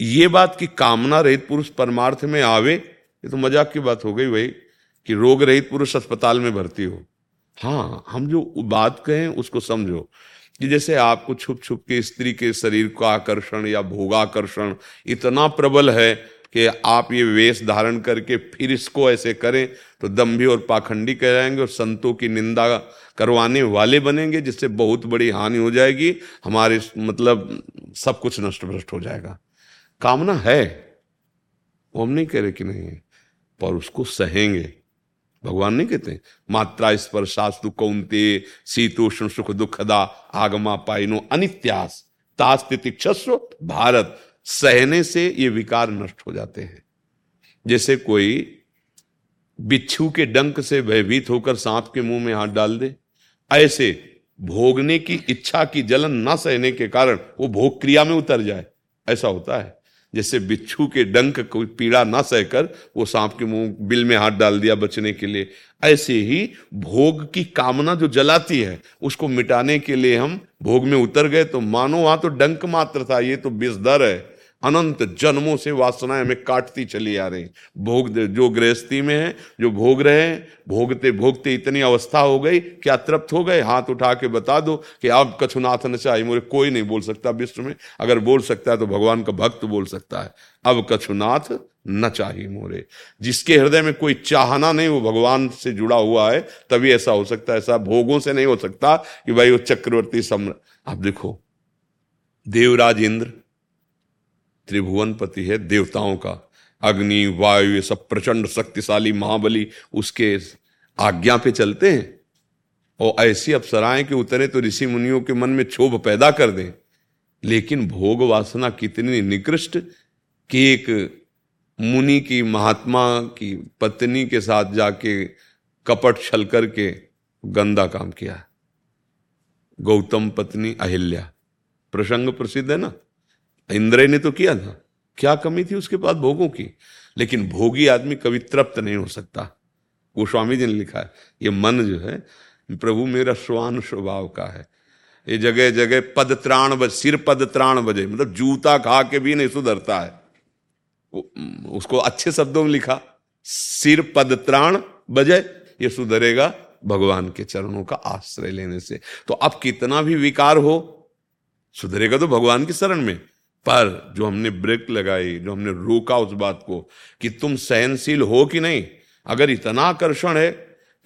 ये बात कि कामना रहित पुरुष परमार्थ में आवे, ये तो मज़ाक की बात हो गई भाई। कि रोग रहित पुरुष अस्पताल में भर्ती हो। हाँ हम जो बात कहें उसको समझो कि जैसे आपको छुप छुप के स्त्री के शरीर का आकर्षण या भोगाकर्षण इतना प्रबल है कि आप ये वेश धारण करके फिर इसको ऐसे करें तो दम्भी और पाखंडी कहलाएँगे और संतों की निंदा करवाने वाले बनेंगे, जिससे बहुत बड़ी हानि हो जाएगी, हमारे मतलब सब कुछ नष्ट भ्रष्ट हो जाएगा। कामना है। वो हम नहीं कह रहे कि नहीं पर उसको सहेंगे। भगवान नहीं कहते मात्रा स्पर्शास्तु कौनते शीतोष्ण सुख दुखदा, आगमा पाइनो अनित्यास तास्तितिक्षस्व भारत। सहने से ये विकार नष्ट हो जाते हैं। जैसे कोई बिच्छू के डंक से भयभीत होकर सांप के मुँह में हाथ डाल दे, ऐसे भोगने की इच्छा की जलन न सहने के कारण वो भोग क्रिया में उतर जाए, ऐसा होता है। जैसे बिच्छू के डंक कोई पीड़ा ना सहकर वो सांप के मुँह, बिल में हाथ डाल दिया बचने के लिए। ऐसे ही भोग की कामना जो जलाती है, उसको मिटाने के लिए हम भोग में उतर गए तो मानो वहाँ तो डंक मात्र था, ये तो बिजदर है। अनंत जन्मों से वासनाएँ हमें काटती चली आ रही। भोग जो गृहस्थी में है, जो भोग रहे हैं, भोगते भोगते इतनी अवस्था हो गई, क्या तृप्त हो गए? हाथ उठा के बता दो कि अब कछुनाथ न चाहिए मोरे कोई नहीं बोल सकता विश्व में। अगर बोल सकता है तो भगवान का भक्त बोल सकता है। अब कछुनाथ न चाहिए मोरे। जिसके हृदय में कोई चाहना नहीं, वो भगवान से जुड़ा हुआ है। तभी ऐसा हो सकता है, ऐसा भोगों से नहीं हो सकता कि भाई वो चक्रवर्ती सम्र। आप देखो, देवराज इंद्र त्रिभुवन पति है, देवताओं का। अग्नि, वायु, ये सब प्रचंड शक्तिशाली महाबली उसके आज्ञा पे चलते हैं। और ऐसी अप्सराएँ कि उतरे तो ऋषि मुनियों के मन में क्षोभ पैदा कर दें। लेकिन भोग वासना कितनी निकृष्ट कि एक मुनि की, महात्मा की पत्नी के साथ जाके कपट छल करके गंदा काम किया। गौतम पत्नी अहिल्या। प्रसंग प्रसिद्ध है ना? इंद्र ने तो किया था। क्या कमी थी उसके पास भोगों की? लेकिन भोगी आदमी कभी तृप्त नहीं हो सकता। वो स्वामी जी ने लिखा है, ये मन जो है, प्रभु मेरा स्वान स्वभाव का है। ये जगह जगह पद त्राण बज, सिर पद त्राण बजे मतलब जूता खा के भी नहीं सुधरता है। उसको अच्छे शब्दों में लिखा, सिर पद त्राण बजे, ये सुधरेगा भगवान के चरणों का आश्रय लेने से। तो अब कितना भी विकार हो, सुधरेगा तो भगवान की शरण में। पर जो हमने ब्रेक लगाई, जो हमने रोका उस बात को कि तुम सहनशील हो कि नहीं? अगर इतना आकर्षण है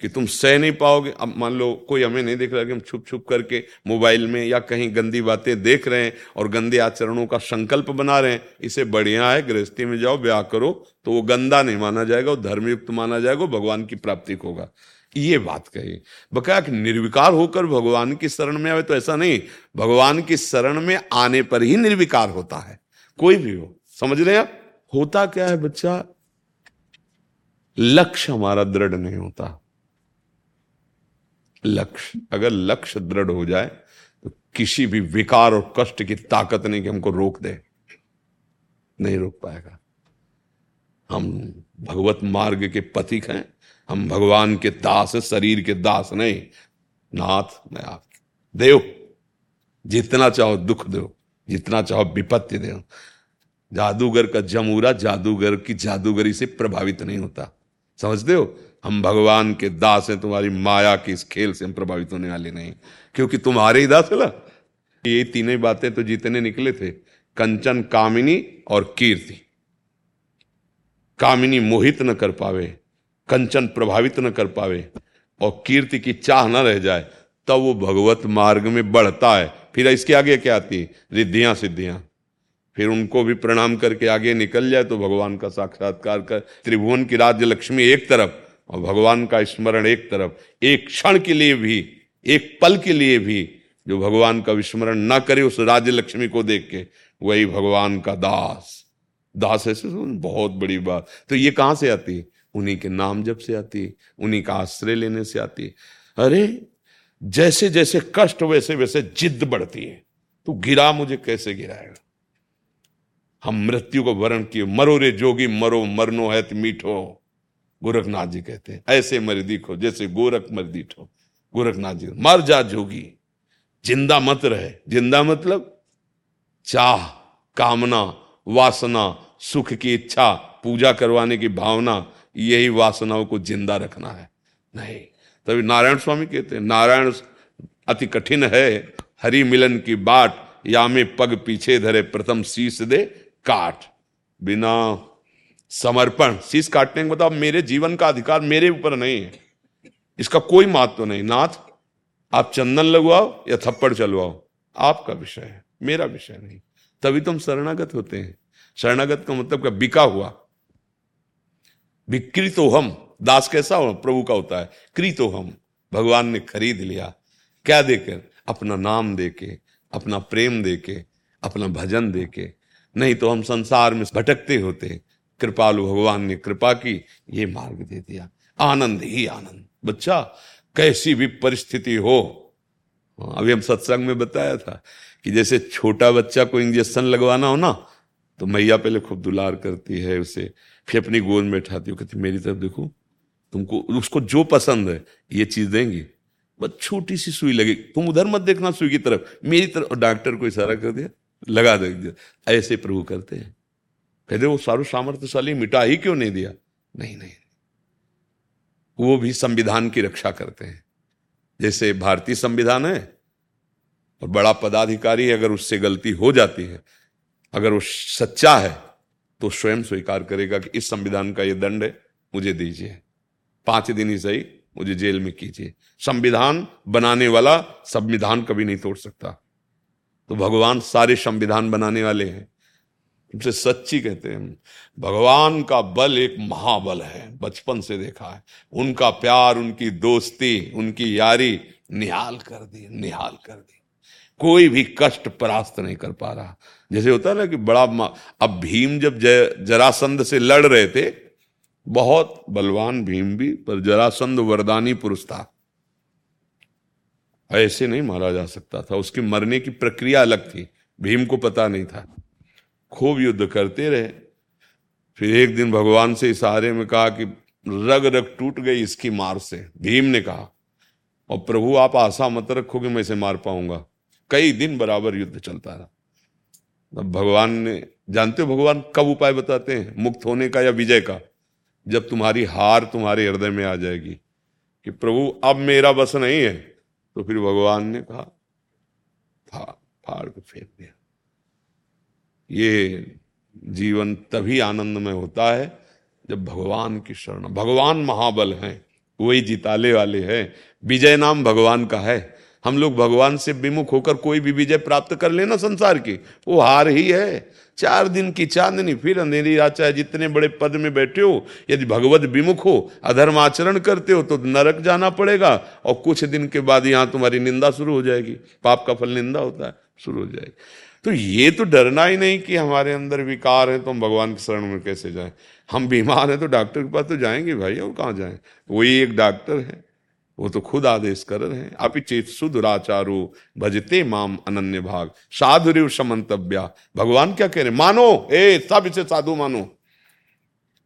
कि तुम सह नहीं पाओगे, अब मान लो कोई हमें नहीं देख रहा कि हम छुप छुप करके मोबाइल में या कहीं गंदी बातें देख रहे हैं और गंदे आचरणों का संकल्प बना रहे हैं, इसे बढ़िया है, गृहस्थी में जाओ, ब्याह करो तो वो गंदा नहीं माना जाएगा, वो धर्मयुक्त माना जाएगा भगवान की प्राप्ति होगा। ये बात कही। बकाया कि निर्विकार होकर भगवान की शरण में आवे तो ऐसा नहीं, भगवान की शरण में आने पर ही निर्विकार होता है। कोई भी हो। समझ रहे आप? होता क्या है बच्चा? लक्ष्य हमारा दृढ़ नहीं होता। लक्ष्य, अगर लक्ष्य दृढ़ हो जाए तो किसी भी विकार और कष्ट की ताकत नहीं कि हमको रोक दे। नहीं रोक पाएगा। हम भगवत मार्ग के पथिक हैं। हम भगवान के दास, शरीर के दास नहीं। नाथ, मैं आप देव, जितना चाहो दुख दो, जितना चाहो विपत्ति दो। जादूगर का जमूरा जादूगर की जादूगरी से प्रभावित नहीं होता। समझते हो? हम भगवान के दास हैं, तुम्हारी माया के इस खेल से हम प्रभावित होने वाले नहीं। क्योंकि तुम्हारे ही दास है ना? ये तीनों बातें तो जीतने निकले थे। कंचन, कामिनी और कीर्ति। कामिनी मोहित न कर पावे। कंचन प्रभावित न कर पावे और कीर्ति की चाह न रह जाए, तब वो भगवत मार्ग में बढ़ता है। फिर इसके आगे क्या आती? है रिद्धियाँ सिद्धियाँ। फिर उनको भी प्रणाम करके आगे निकल जाए तो भगवान का साक्षात्कार कर, त्रिभुवन की राज्य लक्ष्मी एक तरफ़ और भगवान का स्मरण एक तरफ़। एक क्षण के लिए भी, एक पल के लिए भी जो भगवान का विस्मरण ना करे उस राज्य लक्ष्मी को देख के, वही भगवान का दास। दास ऐसे बहुत बड़ी बात। तो ये कहाँ से आती? है उन्हीं के नाम जब से आती है उन्हीं का आश्रय लेने से आती। है अरे, जैसे जैसे कष्ट वैसे वैसे जिद बढ़ती है। तो गिरा मुझे कैसे गिराएगा? हम मृत्यु को वर्ण किए। मरो रे जोगी, मरो, मरनो है मीठो। गोरखनाथ जी कहते हैं, ऐसे मर दिखो, जैसे गोरख मर दीठो। गोरखनाथ जी, मर जा जोगी। ज़िंदा मत रहे। ज़िंदा मतलब चाह, कामना, वासना, सुख की इच्छा, पूजा करवाने की भावना यही वासनाओं को ज़िंदा रखना है। नहीं, तभी नारायण स्वामी कहते हैं, नारायण अति कठिन है, हरि मिलन की बाट या में पग पीछे धरे, प्रथम शीश दे, काट। बिना समर्पण शीश काटने के मतलब मेरे जीवन का अधिकार मेरे ऊपर नहीं है। इसका कोई महत्व तो नहीं। नाथ, आप चंदन लगवाओ या थप्पड़ चलवाओ? आपका विषय है, मेरा विषय नहीं। तभी तुम शरणागत होते हैं। शरणागत का मतलब क्या? बिका हुआ। विकृतो हम दास कैसा हो? प्रभु का होता है। कृतो हम भगवान ने खरीद लिया। क्या देकर अपना नाम देके, अपना प्रेम देके, अपना भजन देके। नहीं तो हम संसार में भटकते होते। कृपालु भगवान ने कृपा की, ये मार्ग दे दिया। आनंद ही आनंद। बच्चा, कैसी भी परिस्थिति हो। अभी हम सत्संग में बताया था कि जैसे छोटा बच्चा को इंजेक्शन लगवाना हो ना तो मैया पहले खूब दुलार करती है उसे। फिर अपनी गोद में बैठाती हो, कहती मेरी तरफ़ देखो, तुमको उसको जो पसंद है, ये चीज़ देंगी। बस छोटी सी सुई लगी। तुम उधर मत देखना सुई की तरफ़। मेरी तरफ़ डॉक्टर को इशारा कर दिया, लगा दे दिया। ऐसे प्रभु करते हैं। कहते वो सारू सामर्थ्यशाली मिटा ही क्यों नहीं दिया? नहीं नहीं। वो भी संविधान की रक्षा करते हैं। जैसे भारतीय संविधान है, और बड़ा पदाधिकारी अगर उससे गलती हो जाती है, अगर वो सच्चा है तो स्वयं स्वीकार करेगा कि इस संविधान का ये दंड है, मुझे दीजिए। पाँच दिन ही सही, मुझे जेल में कीजिए। संविधान बनाने वाला संविधान कभी नहीं तोड़ सकता। तो भगवान सारे संविधान बनाने वाले हैं। उनसे सच्ची कहते हैं भगवान का बल एक महाबल है, बचपन से देखा है। उनका प्यार, उनकी दोस्ती, उनकी यारी निहाल कर दी, निहाल कर दी। कोई भी कष्ट परास्त नहीं कर पा रहा। जैसे होता है ना कि बड़ा अब भीम जब जय जरासंध से लड़ रहे थे, बहुत बलवान भीम भी, पर जरासंध वरदानी पुरुष था। ऐसे नहीं मारा जा सकता था। उसके मरने की प्रक्रिया अलग थी। भीम को पता नहीं था। खूब युद्ध करते रहे। फिर एक दिन भगवान से इशारे में कहा कि रग रग टूट गई इसकी मार से। भीम ने कहा और प्रभु, आप आशा मत रखो कि मैं इसे मार पाऊँगा। कई दिन बराबर युद्ध चलता रहा। भगवान ने जानते हो भगवान कब उपाय बताते हैं? मुक्त होने का या विजय का? जब तुम्हारी हार तुम्हारे हृदय में आ जाएगी कि प्रभु अब मेरा बस नहीं है तो फिर भगवान ने कहा फा, फाड़ को फेंक दिया। ये जीवन तभी आनंद में होता है जब भगवान की शरण भगवान महाबल हैं वही जिताले वाले हैं। विजय नाम भगवान का है। हम लोग भगवान से विमुख होकर कोई भी विजय प्राप्त कर लेना संसार की, वो हार ही है। चार दिन की चांदनी, फिर अंधेरी रात चाहे जितने बड़े पद में बैठे हो, यदि भगवत विमुख हो, अधर्म आचरण करते हो तो नरक जाना पड़ेगा और कुछ दिन के बाद यहाँ तुम्हारी निंदा शुरू हो जाएगी। पाप का फल निंदा होता है, शुरू हो जाएगी। तो ये तो डरना ही नहीं कि हमारे अंदर विकार है तो हम भगवान के शरण में कैसे जाएँ? हम बीमार हैं तो डॉक्टर के पास तो जाएँगे भाई, और कहाँ जाएँ? वही एक डॉक्टर है। वो तो खुद आदेश कर रहे हैं। अपि चेत सुदुराचारो भजते माम अनन्य भाग। साधुरिव समन्तव्या भगवान क्या कह रहे मानो! ए, सब इसे साधु मानो।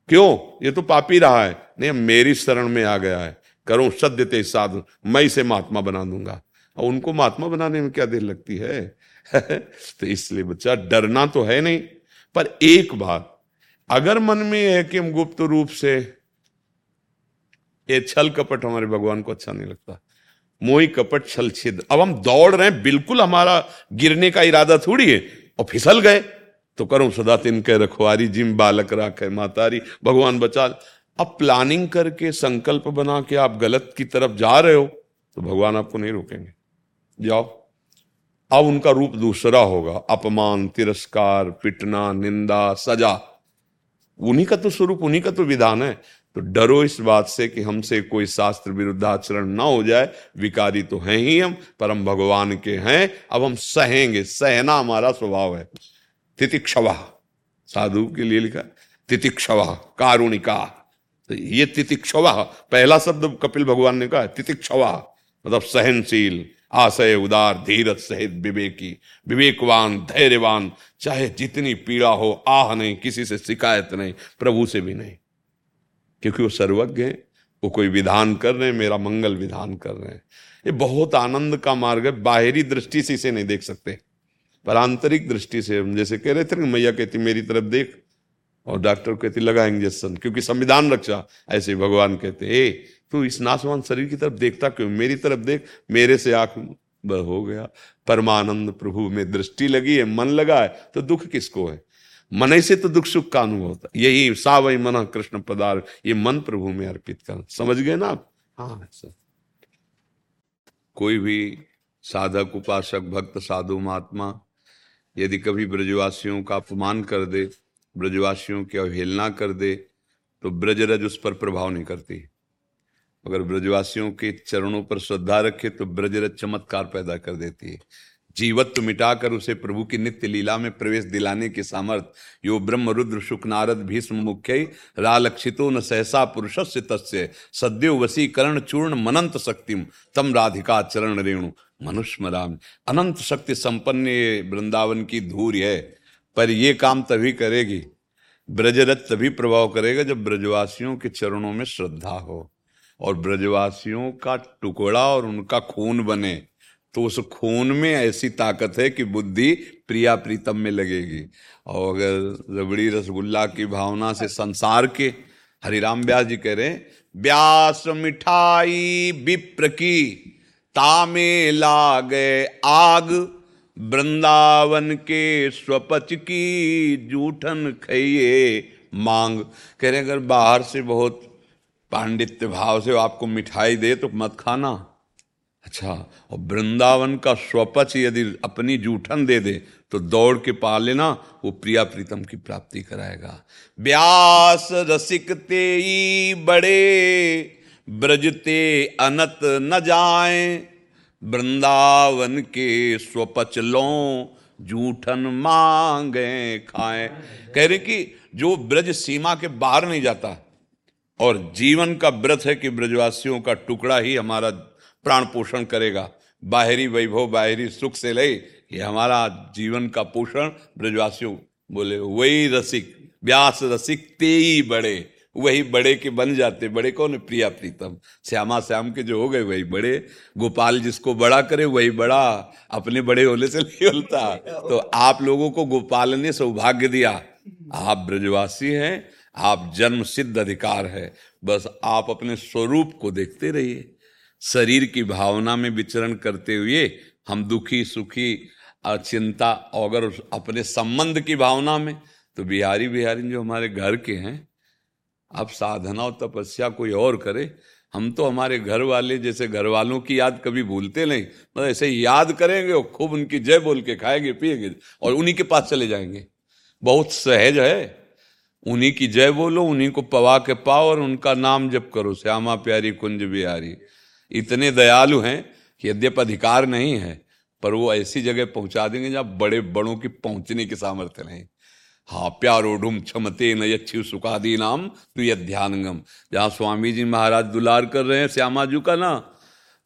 क्यों? ये तो पापी रहा है। नहीं मेरी शरण में आ गया है। करो, सद्य ते साधु। मैं इसे महात्मा बना दूँगा। और उनको महात्मा बनाने में क्या देर लगती है? (laughs) तो इसलिए बच्चा, डरना तो है नहीं। पर एक बात, अगर मन में है कि हम गुप्त रूप से ये छल कपट हमारे भगवान को अच्छा नहीं लगता। मोई कपट छल छिद। अब हम दौड़ रहे हैं, बिल्कुल हमारा गिरने का इरादा थोड़ी है, और फिसल गए। तो करो सदा तिन के रखवारी, जिम बालक राखे, मातारी, भगवान बचा अब प्लानिंग करके संकल्प बना के आप गलत की तरफ़ जा रहे हो तो भगवान आपको नहीं रोकेंगे। जाओ। अब उनका रूप दूसरा होगा। अपमान, तिरस्कार, पिटना, निंदा, सजा। उन्हीं का तो स्वरूप, उन्हीं का तो विधान है। तो डरो इस बात से कि हमसे कोई शास्त्र विरुद्ध आचरण ना हो जाए। विकारी तो हैं ही हम, परम भगवान के हैं। अब हम सहेंगे। सहना हमारा स्वभाव है। तितिक्षवा, साधु के लिए लिखा। तितिक्षवा, कारुणिका। तो ये तितिक्षवा, पहला शब्द कपिल भगवान ने कहा तितिक्षवा मतलब सहनशील, आशय, उदार, धीरज सहित विवेकी, विवेकवान, धैर्यवान, चाहे जितनी पीड़ा हो, आह नहीं, किसी से शिकायत नहीं, प्रभु से भी नहीं। क्योंकि वो सर्वज्ञ हैं, वो कोई विधान कर रहे हैं, मेरा मंगल विधान कर रहे हैं। ये बहुत आनंद का मार्ग है, बाहरी दृष्टि से इसे नहीं देख सकते। पर आंतरिक दृष्टि से हम जैसे कह रहे थे मैया कहती, मेरी तरफ़ देख। और डॉक्टर कहती लगा इंजेक्शन क्योंकि संविधान रक्षा, ऐसे भगवान कहते, ए, तू इस नासवान शरीर की तरफ़ देखता क्यों? मेरी तरफ़ देख, मेरे से आँख हो गया। परमानंद प्रभु में दृष्टि लगी है, मन लगा है तो दुख किसको है? मन से तो दुख सुख का अनुभव होता यही सा वही मना कृष्ण पदार्थ ये मन प्रभु में अर्पित कर समझ गए ना आप हाँ सर कोई भी साधक उपासक भक्त साधु महात्मा यदि कभी ब्रजवासियों का अपमान कर दे ब्रजवासियों की अवहेलना कर दे तो ब्रजरज उस पर प्रभाव नहीं करती अगर ब्रजवासियों के चरणों पर श्रद्धा रखे तो ब्रजरज चमत्कार पैदा कर देती है जीवत्व मिटाकर उसे प्रभु की नित्य लीला में प्रवेश दिलाने के सामर्थ यो ब्रह्म रुद्र शुक नारद भीष्म मुख्य रालक्षितो न सहसा पुरुष से तस्य, सद्यो वसीकरण चूर्ण मनंत शक्तिम, तम राधिका चरण रेणु। मनुष्य राम अनंत शक्ति संपन्न ये वृंदावन की धूर है, पर ये काम तभी करेगी। ब्रजरथ तभी प्रभाव करेगा जब ब्रजवासियों के चरणों में श्रद्धा हो, और ब्रजवासियों का टुकड़ा और उनका खून बने। तो उस खून में ऐसी ताकत है कि बुद्धि प्रिया प्रीतम में लगेगी। और अगर रबड़ी रसगुल्ला की भावना से संसार के हरिराम व्यास जी कह रहे हैं, व्यास मिठाई विप्र की तामे लागे आग, वृंदावन के स्वपच की जूठन खइए मांग। कह रहे अगर बाहर से बहुत पांडित्य भाव से आपको मिठाई दे तो मत खाना। अच्छा और वृंदावन का स्वपच यदि अपनी जूठन दे दे तो दौड़ के पा लेना, वो प्रिया प्रीतम की प्राप्ति कराएगा। व्यास रसिक ते बड़े ब्रजते अनत न जाए। वृंदावन के स्वपच लो, जूठन मांगे, खाए। कह रहे कि जो ब्रज सीमा के बाहर नहीं जाता, और जीवन का व्रत है कि ब्रजवासियों का टुकड़ा ही हमारा प्राण पोषण करेगा। बाहरी वैभव, बाहरी सुख से ले, ये हमारा जीवन का पोषण। ब्रजवासियों, बोले, वही रसिक, व्यास रसिक ते ही बड़े। वही बड़े के बन जाते। बड़े कौन है? प्रिया प्रीतम। श्यामा श्याम के जो हो गए, वही बड़े। गोपाल जिसको बड़ा करे, वही बड़ा। अपने बड़े होने से नहीं होता। तो आप लोगों को गोपाल ने सौभाग्य दिया। आप ब्रजवासी हैं, आप जन्म सिद्ध अधिकार है। बस आप अपने स्वरूप को देखते रहिए। शरीर की भावना में विचरण करते हुए हम दुखी, सुखी चिंता अगर अपने संबंध की भावना में तो बिहारी बिहारी जो हमारे घर के हैं, आप साधना और तपस्या कोई और करे। हम तो हमारे घर वाले जैसे घर वालों की याद कभी भूलते नहीं। मतलब ऐसे याद करेंगे और खूब उनकी जय बोल के खाएँगे, पिएँगे और उन्हीं के पास चले जाएँगे। बहुत सहज है। उन्हीं की जय बोलो, उन्हीं को पवा के पाओ और उनका नाम जप करो, श्यामा प्यारी कुंज बिहारी। इतने दयालु हैं कि यद्यप अधिकार नहीं है, पर वो ऐसी जगह पहुँचा देंगे जहाँ बड़े बड़ों की पहुँचने की सामर्थ्य नहीं। हा प्यारो ढूम क्षमते न यक्षु सुखादी नाम तू यह ध्यानगम जहाँ स्वामी जी महाराज दुलार कर रहे हैं श्यामा जी का ना,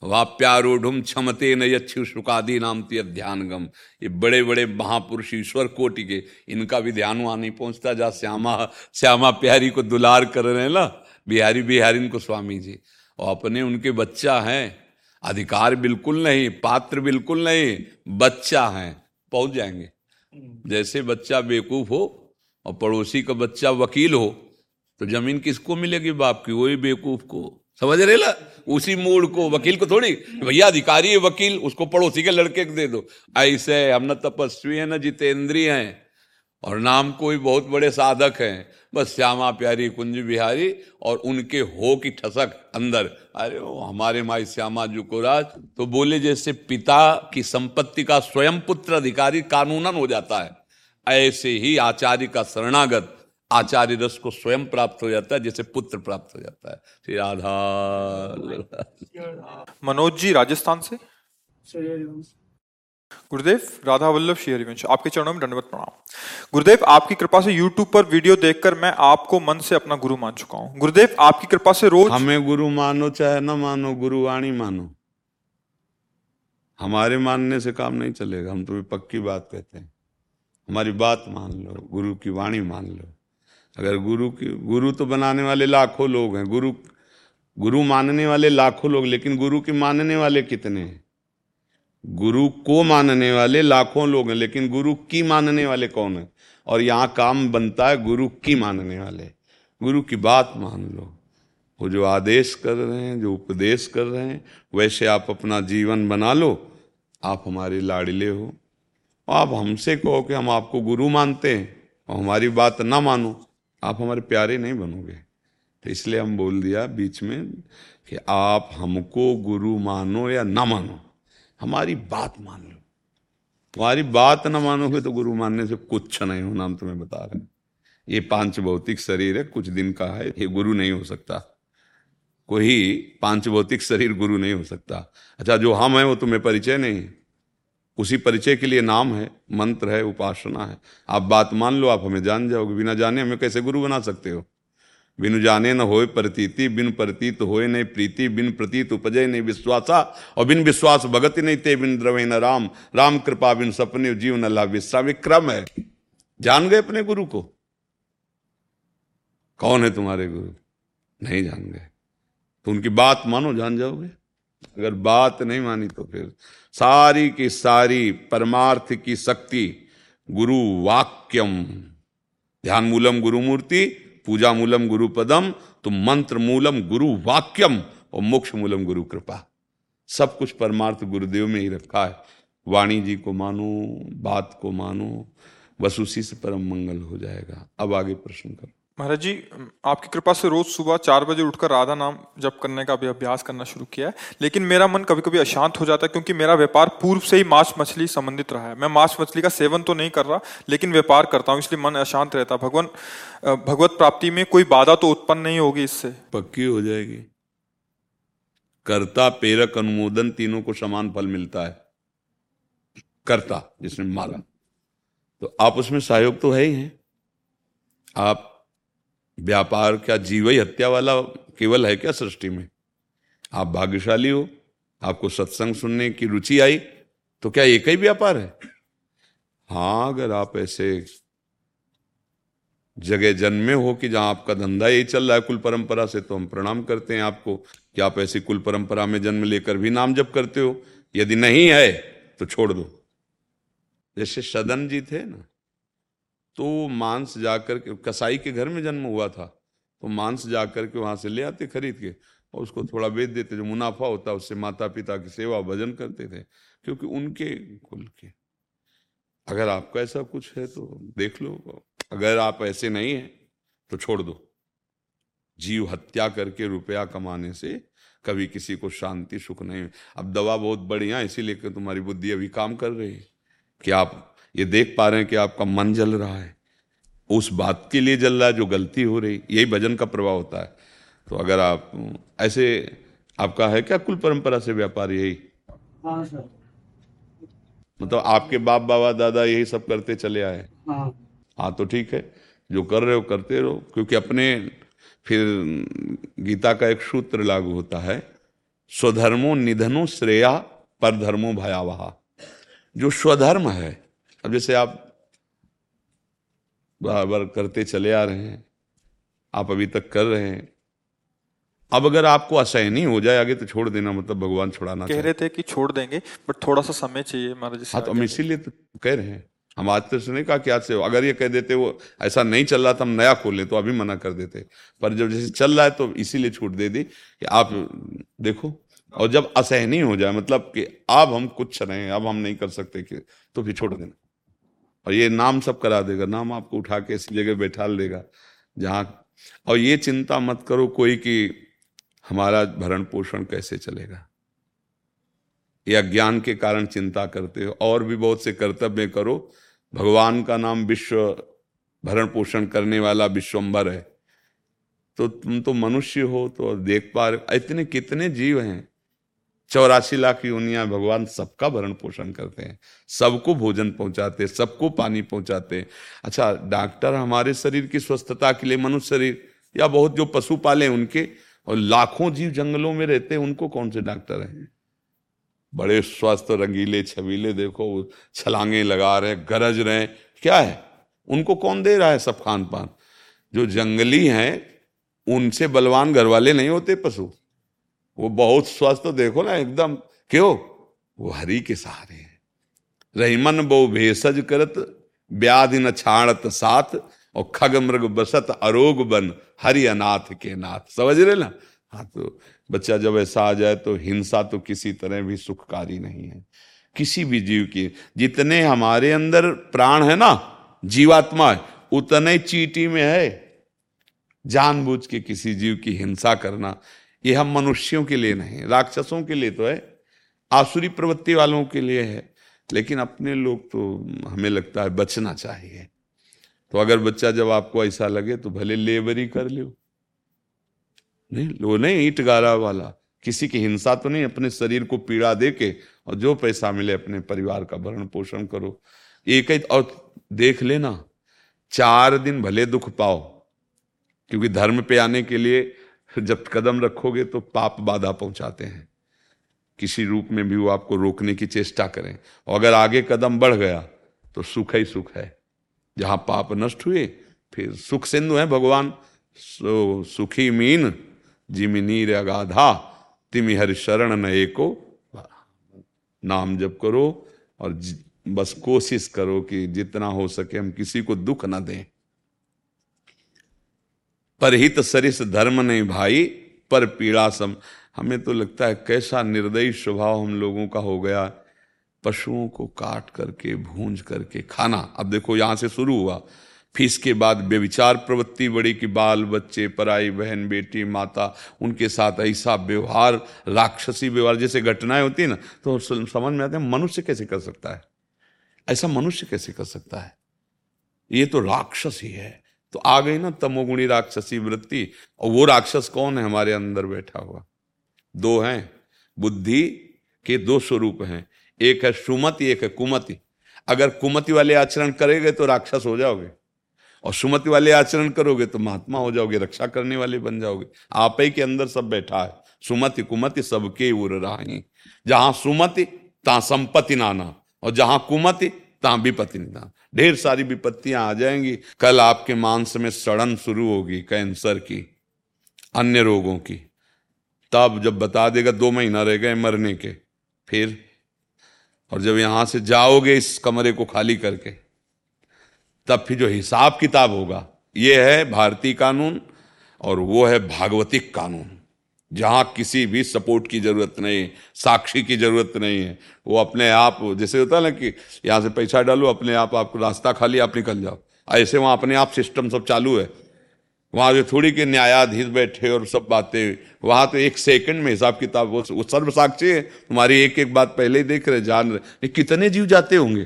वहाँ प्यारोढ़ क्षमते न यक्षु सुखादी नाम तू ध्यानगम ये बड़े बड़े महापुरुष ईश्वर कोटि के, इनका भी ध्यान वहाँ नहीं पहुँचता, जहाँ श्यामा श्यामा प्यारी को दुलार कर रहे हैं ना, बिहारी बिहारी इनको स्वामी जी और अपने उनके बच्चा हैं। अधिकार बिल्कुल नहीं, पात्र बिल्कुल नहीं, बच्चा है। पहुँच जाएँगे। जैसे बच्चा बेवकूफ़ हो और पड़ोसी का बच्चा वकील हो तो ज़मीन किसको मिलेगी बाप की? वही बेवकूफ़ को। समझ रहे ला उसी मूड को, वकील को थोड़ी भैया अधिकारी है वकील, उसको पड़ोसी के लड़के को दे दो। ऐसे हम न तपस्वी है, न जितेंद्रीय हैं। और नाम कोई बहुत बड़े साधक हैं। बस श्यामा प्यारी कुंज बिहारी और उनके हो की ठसक अंदर। अरे वो हमारे माई श्यामा जुकोराज तो बोले जैसे पिता की संपत्ति का स्वयं पुत्र अधिकारी कानूनन हो जाता है। ऐसे ही आचार्य का शरणागत आचार्य रस को स्वयं प्राप्त हो जाता है जैसे पुत्र प्राप्त हो जाता है। श्री राधा। मनोज जी राजस्थान से? गुरुदेव राधा वल्लभ श्री हरिवंश आपके चरणों में दंडवत प्रणाम। गुरुदेव, आपकी कृपा से YouTube पर वीडियो देखकर मैं आपको मन से अपना गुरु मान चुका हूँ। गुरुदेव, आपकी कृपा से रोज हमें गुरु मानो, चाहे न मानो, गुरु वाणी मानो। हमारे मानने से काम नहीं चलेगा, हम तो पक्की बात कहते हैं। हमारी बात मान लो, गुरु की वाणी मान लो। अगर गुरु की, गुरु तो बनाने वाले लाखों लोग हैं, गुरु गुरु मानने वाले लाखों लोग, लेकिन गुरु के मानने वाले कितने हैं? गुरु को मानने वाले लाखों लोग हैं, लेकिन गुरु की मानने वाले कौन है? और यहाँ काम बनता है गुरु की मानने वाले। गुरु की बात मान लो। वो जो आदेश कर रहे हैं, जो उपदेश कर रहे हैं, वैसे आप अपना जीवन बना लो। आप हमारे लाड़िले हो। आप हमसे कहो कि हम आपको गुरु मानते हैं, और हमारी बात ना मानो। आप हमारे प्यारे नहीं बनोगे। तो इसलिए हम बोल दिया बीच में कि आप हमको गुरु मानो या ना मानो। हमारी बात मान लो। तुम्हारी बात ना मानोगे तो गुरु मानने से कुछ नहीं होना हम तुम्हें बता रहे हैं। ये पाँच भौतिक शरीर है, कुछ दिन का है, ये गुरु नहीं हो सकता। कोई पाँच भौतिक शरीर गुरु नहीं हो सकता। अच्छा जो हम हैं वो तुम्हें परिचय नहीं है। उसी परिचय के लिए नाम है, मंत्र है, उपासना है। आप बात मान लो, आप हमें जान जाओगे। बिना जाने हमें कैसे गुरु बना सकते हो? बिनु जाने न होए प्रतीति, बिन प्रतीत होए नहीं प्रीति, बिन प्रतीत उपजय नहीं विश्वासा, और बिन विश्वास भगत नहीं ते बिन द्रवे न राम। राम कृपा बिन सपने जीवन अल्लाह विश्राम एक क्रम है। जान गए अपने गुरु को? कौन है तुम्हारे गुरु? नहीं जान गए। तो उनकी बात मानो, जान जाओगे? अगर बात नहीं मानी तो फिर सारी की सारी परमार्थ की शक्ति गुरु वाक्यम। ध्यान मूलम गुरु मूर्ति पूजा मूलम गुरु पदम तो मंत्र मूलम गुरु वाक्यम, और मोक्ष मूलम गुरु कृपा। सब कुछ परमार्थ गुरुदेव में ही रखा है। वाणी जी को मानो, बात को मानो, बस उसी से परम मंगल हो जाएगा। अब आगे प्रश्न करो। महाराज जी, आपकी कृपा से रोज सुबह चार बजे उठकर राधा नाम जप करने का भी अभ्यास करना शुरू किया है। लेकिन मेरा मन कभी कभी अशांत हो जाता है क्योंकि मेरा व्यापार पूर्व से ही मांस मछली संबंधित रहा है। मैं मांस मछली का सेवन तो नहीं कर रहा, लेकिन व्यापार करता हूँ, इसलिए मन अशांत रहता भगवान भगवत प्राप्ति में कोई बाधा तो उत्पन्न नहीं होगी इससे। पक्की हो जाएगी। कर्ता, प्रेरक, अनुमोदन तीनों को समान फल मिलता है। कर्ता, जिसने मारा। तो आप उसमें सहयोग तो है ही है। आप व्यापार क्या जीव ही हत्या वाला केवल है क्या सृष्टि में? आप भाग्यशाली हो, आपको सत्संग सुनने की रुचि आई तो क्या एक ही व्यापार है? हाँ अगर आप ऐसे जगह जन्मे हो कि जहाँ आपका धंधा यही चल रहा है, कुल परंपरा से तो हम प्रणाम करते हैं आपको कि आप ऐसी कुल परंपरा में जन्म लेकर भी नाम जप करते हो। यदि नहीं है तो छोड़ दो। जैसे सदन जी थे ना तो मांस जाकर के, कसाई के घर में जन्म हुआ था तो मांस जाकर के वहाँ से ले आते खरीद के और उसको थोड़ा बेच देते। जो मुनाफा होता उससे माता पिता की सेवा भजन करते थे, क्योंकि उनके कुल के। अगर आपका ऐसा कुछ है तो देख लो। अगर आप ऐसे नहीं है तो छोड़ दो। जीव हत्या करके रुपया कमाने से कभी किसी को शांति, सुख नहीं। अब दवा बहुत बढ़िया इसीलिए तुम्हारी बुद्धि अभी काम कर रही है। कि आप ये देख पा रहे हैं कि आपका मन जल रहा है। उस बात के लिए जल रहा है जो गलती हो रही यही भजन का प्रभाव होता है। तो अगर आप ऐसे आपका है क्या कुल परंपरा से व्यापार यही? हाँ मतलब आपके बाप बाबा दादा यही सब करते चले आए? हाँ। हाँ तो ठीक है। जो कर रहे हो करते रहो क्योंकि अपने फिर गीता का एक सूत्र लागू होता है स्वधर्मो निधनो श्रेया पर धर्मो भयावहा। जो स्वधर्म है अब जैसे आप बराबर करते चले आ रहे हैं आप अभी तक कर रहे हैं अब अगर आपको असहनी हो जाए आगे तो छोड़ देना मतलब भगवान छुड़ाना कह रहे थे कि छोड़ देंगे बट थोड़ा सा समय चाहिए महाराज हाँ तो हम इसीलिए तो कह रहे हैं हम आज तो नहीं कहा कि आज से अगर ये कह देते वो ऐसा नहीं चल रहा था हम नया खोल ले तो अभी मना कर देते। पर जब जैसे चल रहा है तो इसीलिए छूट दे दी कि आप देखो और जब असहनी हो जाए मतलब कि अब हम कुछ रहे अब हम नहीं कर सकते कि तो फिर छोड़ देना। और ये नाम सब करा देगा, नाम आपको उठा के इसी जगह बैठा लेगा, जहाँ। और ये चिंता मत करो कोई कि हमारा भरण पोषण कैसे चलेगा। ये अज्ञान के कारण चिंता करते हो, और भी बहुत से कर्तव्य करो। भगवान का नाम विश्व भरण पोषण करने वाला विश्वम्बर है। तो तुम तो मनुष्य हो तो देख पा रहे इतने कितने जीव हैं। चौरासी लाख योनिया भगवान सबका भरण पोषण करते हैं। सबको भोजन पहुंचाते सबको पानी पहुंचाते अच्छा डॉक्टर हमारे शरीर की स्वस्थता के लिए मनुष्य शरीर या बहुत जो पशु पाले उनके, और लाखों जीव जंगलों में रहते हैं, उनको कौन से डॉक्टर हैं? बड़े स्वस्थ, रंगीले, छबीले, देखो, छलांगे लगा रहे गरज रहे क्या है? उनको कौन दे रहा है सब खान पान? जो जंगली हैं, उनसे बलवान घर वाले नहीं होते पशु। वो बहुत स्वस्थ, देखो ना, एकदम। क्यों? वो हरि के सहारे हैं। रहीमन बो भेषज करत, व्याधि न छाणत साथ, और खग मृग बसत अरोग बन, हरि अनाथ के नाथ। समझ रहे ना? हाँ तो बच्चा जब ऐसा आ जाए तो हिंसा तो किसी तरह भी सुखकारी नहीं है। किसी भी जीव की, जितने हमारे अंदर प्राण है ना, जीवात्मा है, उतने चीटी में है। जानबूझ के किसी जीव की हिंसा करना ये हम मनुष्यों के लिए नहीं, राक्षसों के लिए तो है, आसुरी प्रवृत्ति वालों के लिए है, लेकिन अपने लोग तो हमें लगता है बचना चाहिए। तो अगर बच्चा जब आपको ऐसा लगे तो भले लेबरी कर लो नहीं, वो नहीं, ईट गारा वाला, किसी की हिंसा तो नहीं, अपने शरीर को पीड़ा दे के और जो पैसा मिले अपने परिवार का भरण पोषण करो। एक ही, और देख लेना, चार दिन भले दुख पाओ, क्योंकि धर्म पे आने के लिए जब कदम रखोगे तो पाप बाधा पहुंचाते हैं। किसी रूप में भी वो आपको रोकने की चेष्टा करें। और अगर आगे कदम बढ़ गया तो सुख ही सुख है। जहाँ पाप नष्ट हुए, फिर सुख सिंधु है भगवान। सो सुखी मीन, जिमी नीर अगाधा, तिमि हर शरण न एको नाम जप करो और बस कोशिश करो कि जितना हो सके हम किसी को दुख ना दें। परहित सरिस धर्म नहीं भाई, पर पीड़ा सम। हमें तो लगता है कैसा निर्दयी स्वभाव हम लोगों का हो गया। पशुओं को काट करके, भूंज करके खाना। अब देखो, यहाँ से शुरू हुआ। फिर इसके बाद बेविचार प्रवृत्ति, बड़ी कि बाल, बच्चे, पराई, बहन, बेटी, माता, उनके साथ ऐसा व्यवहार, राक्षसी व्यवहार, जैसे घटनाएँ होती है ना तो समझ में आते हैं, मनुष्य कैसे कर सकता है? ऐसा मनुष्य कैसे कर सकता है? ये तो राक्षस ही है। तो आ गई ना तमोगुणी राक्षसी वृत्ति। और वो राक्षस कौन है? हमारे अंदर बैठा हुआ। दो हैं। बुद्धि के दो स्वरूप हैं। एक है सुमति, एक है कुमति। अगर कुमति वाले आचरण करेंगे तो राक्षस हो जाओगे। और सुमति वाले आचरण करोगे तो महात्मा हो जाओगे, रक्षा करने वाले बन जाओगे। आप ही के अंदर सब बैठा है। सुमति, कुमति सबके राही। जहाँ सुमति, ता संपत्ति नाना। और जहाँ कुमति ता विपत्ति निदान ढेर सारी विपत्तियाँ आ जाएँगी। कल आपके मांस में सड़न शुरू होगी कैंसर की, अन्य रोगों की। तब जब बता देगा दो महीना रह गए मरने के, फिर, और जब यहाँ से जाओगे इस कमरे को खाली करके, तब फिर जो हिसाब किताब होगा, ये है भारतीय कानून और वो है भागवतिक कानून। जहाँ किसी भी सपोर्ट की ज़रूरत नहीं साक्षी की ज़रूरत नहीं है। वो अपने आप जैसे होता है ना कि यहाँ से पैसा डालो अपने आप आपको रास्ता खाली आप निकल जाओ। ऐसे वहाँ अपने आप सिस्टम सब चालू है। वहाँ जो थोड़ी के न्यायाधीश बैठे और सब बातें वहाँ तो एक सेकंड में हिसाब किताब वो, वो सर्व साक्षी है। तुम्हारी एक एक बात पहले ही देख रहे जान रहे। कितने जीव जाते होंगे?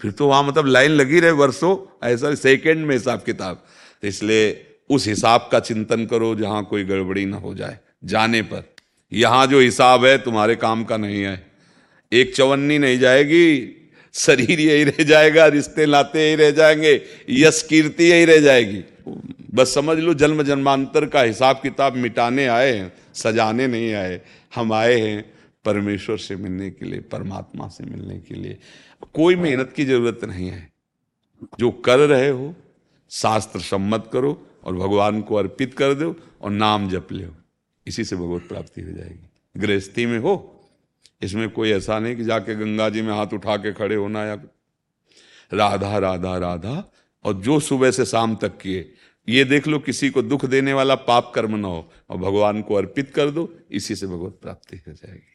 फिर तो वहाँ मतलब लाइन लगी रहे वर्षों ऐसा सेकंड में हिसाब किताब। तो इसलिए उस हिसाब का चिंतन करो जहाँ कोई गड़बड़ी ना हो जाए। जाने पर। यहाँ जो हिसाब है, तुम्हारे काम का नहीं है। एक चवन्नी नहीं जाएगी, शरीर यही रह जाएगा, रिश्ते नाते यही रह जाएँगे, यश कीर्ति यही रह जाएगी। बस समझ लो, जन्म जन्मांतर का हिसाब किताब मिटाने आए हैं, सजाने नहीं आए। हम आए हैं परमेश्वर से मिलने के लिए, परमात्मा से मिलने के लिए। कोई मेहनत की ज़रूरत नहीं है। जो कर रहे हो शास्त्र सम्मत करो और भगवान को अर्पित कर दो और नाम जप लो इसी से भगवत प्राप्ति हो जाएगी। गृहस्थी में हो, इसमें कोई ऐसा नहीं कि जाके गंगा जी में हाथ उठा के खड़े होना या राधा राधा राधा, और जो सुबह से शाम तक किए। ये देख लो, किसी को दुख देने वाला पाप कर्म ना हो, और भगवान को अर्पित कर दो, इसी से भगवत प्राप्ति हो जाएगी।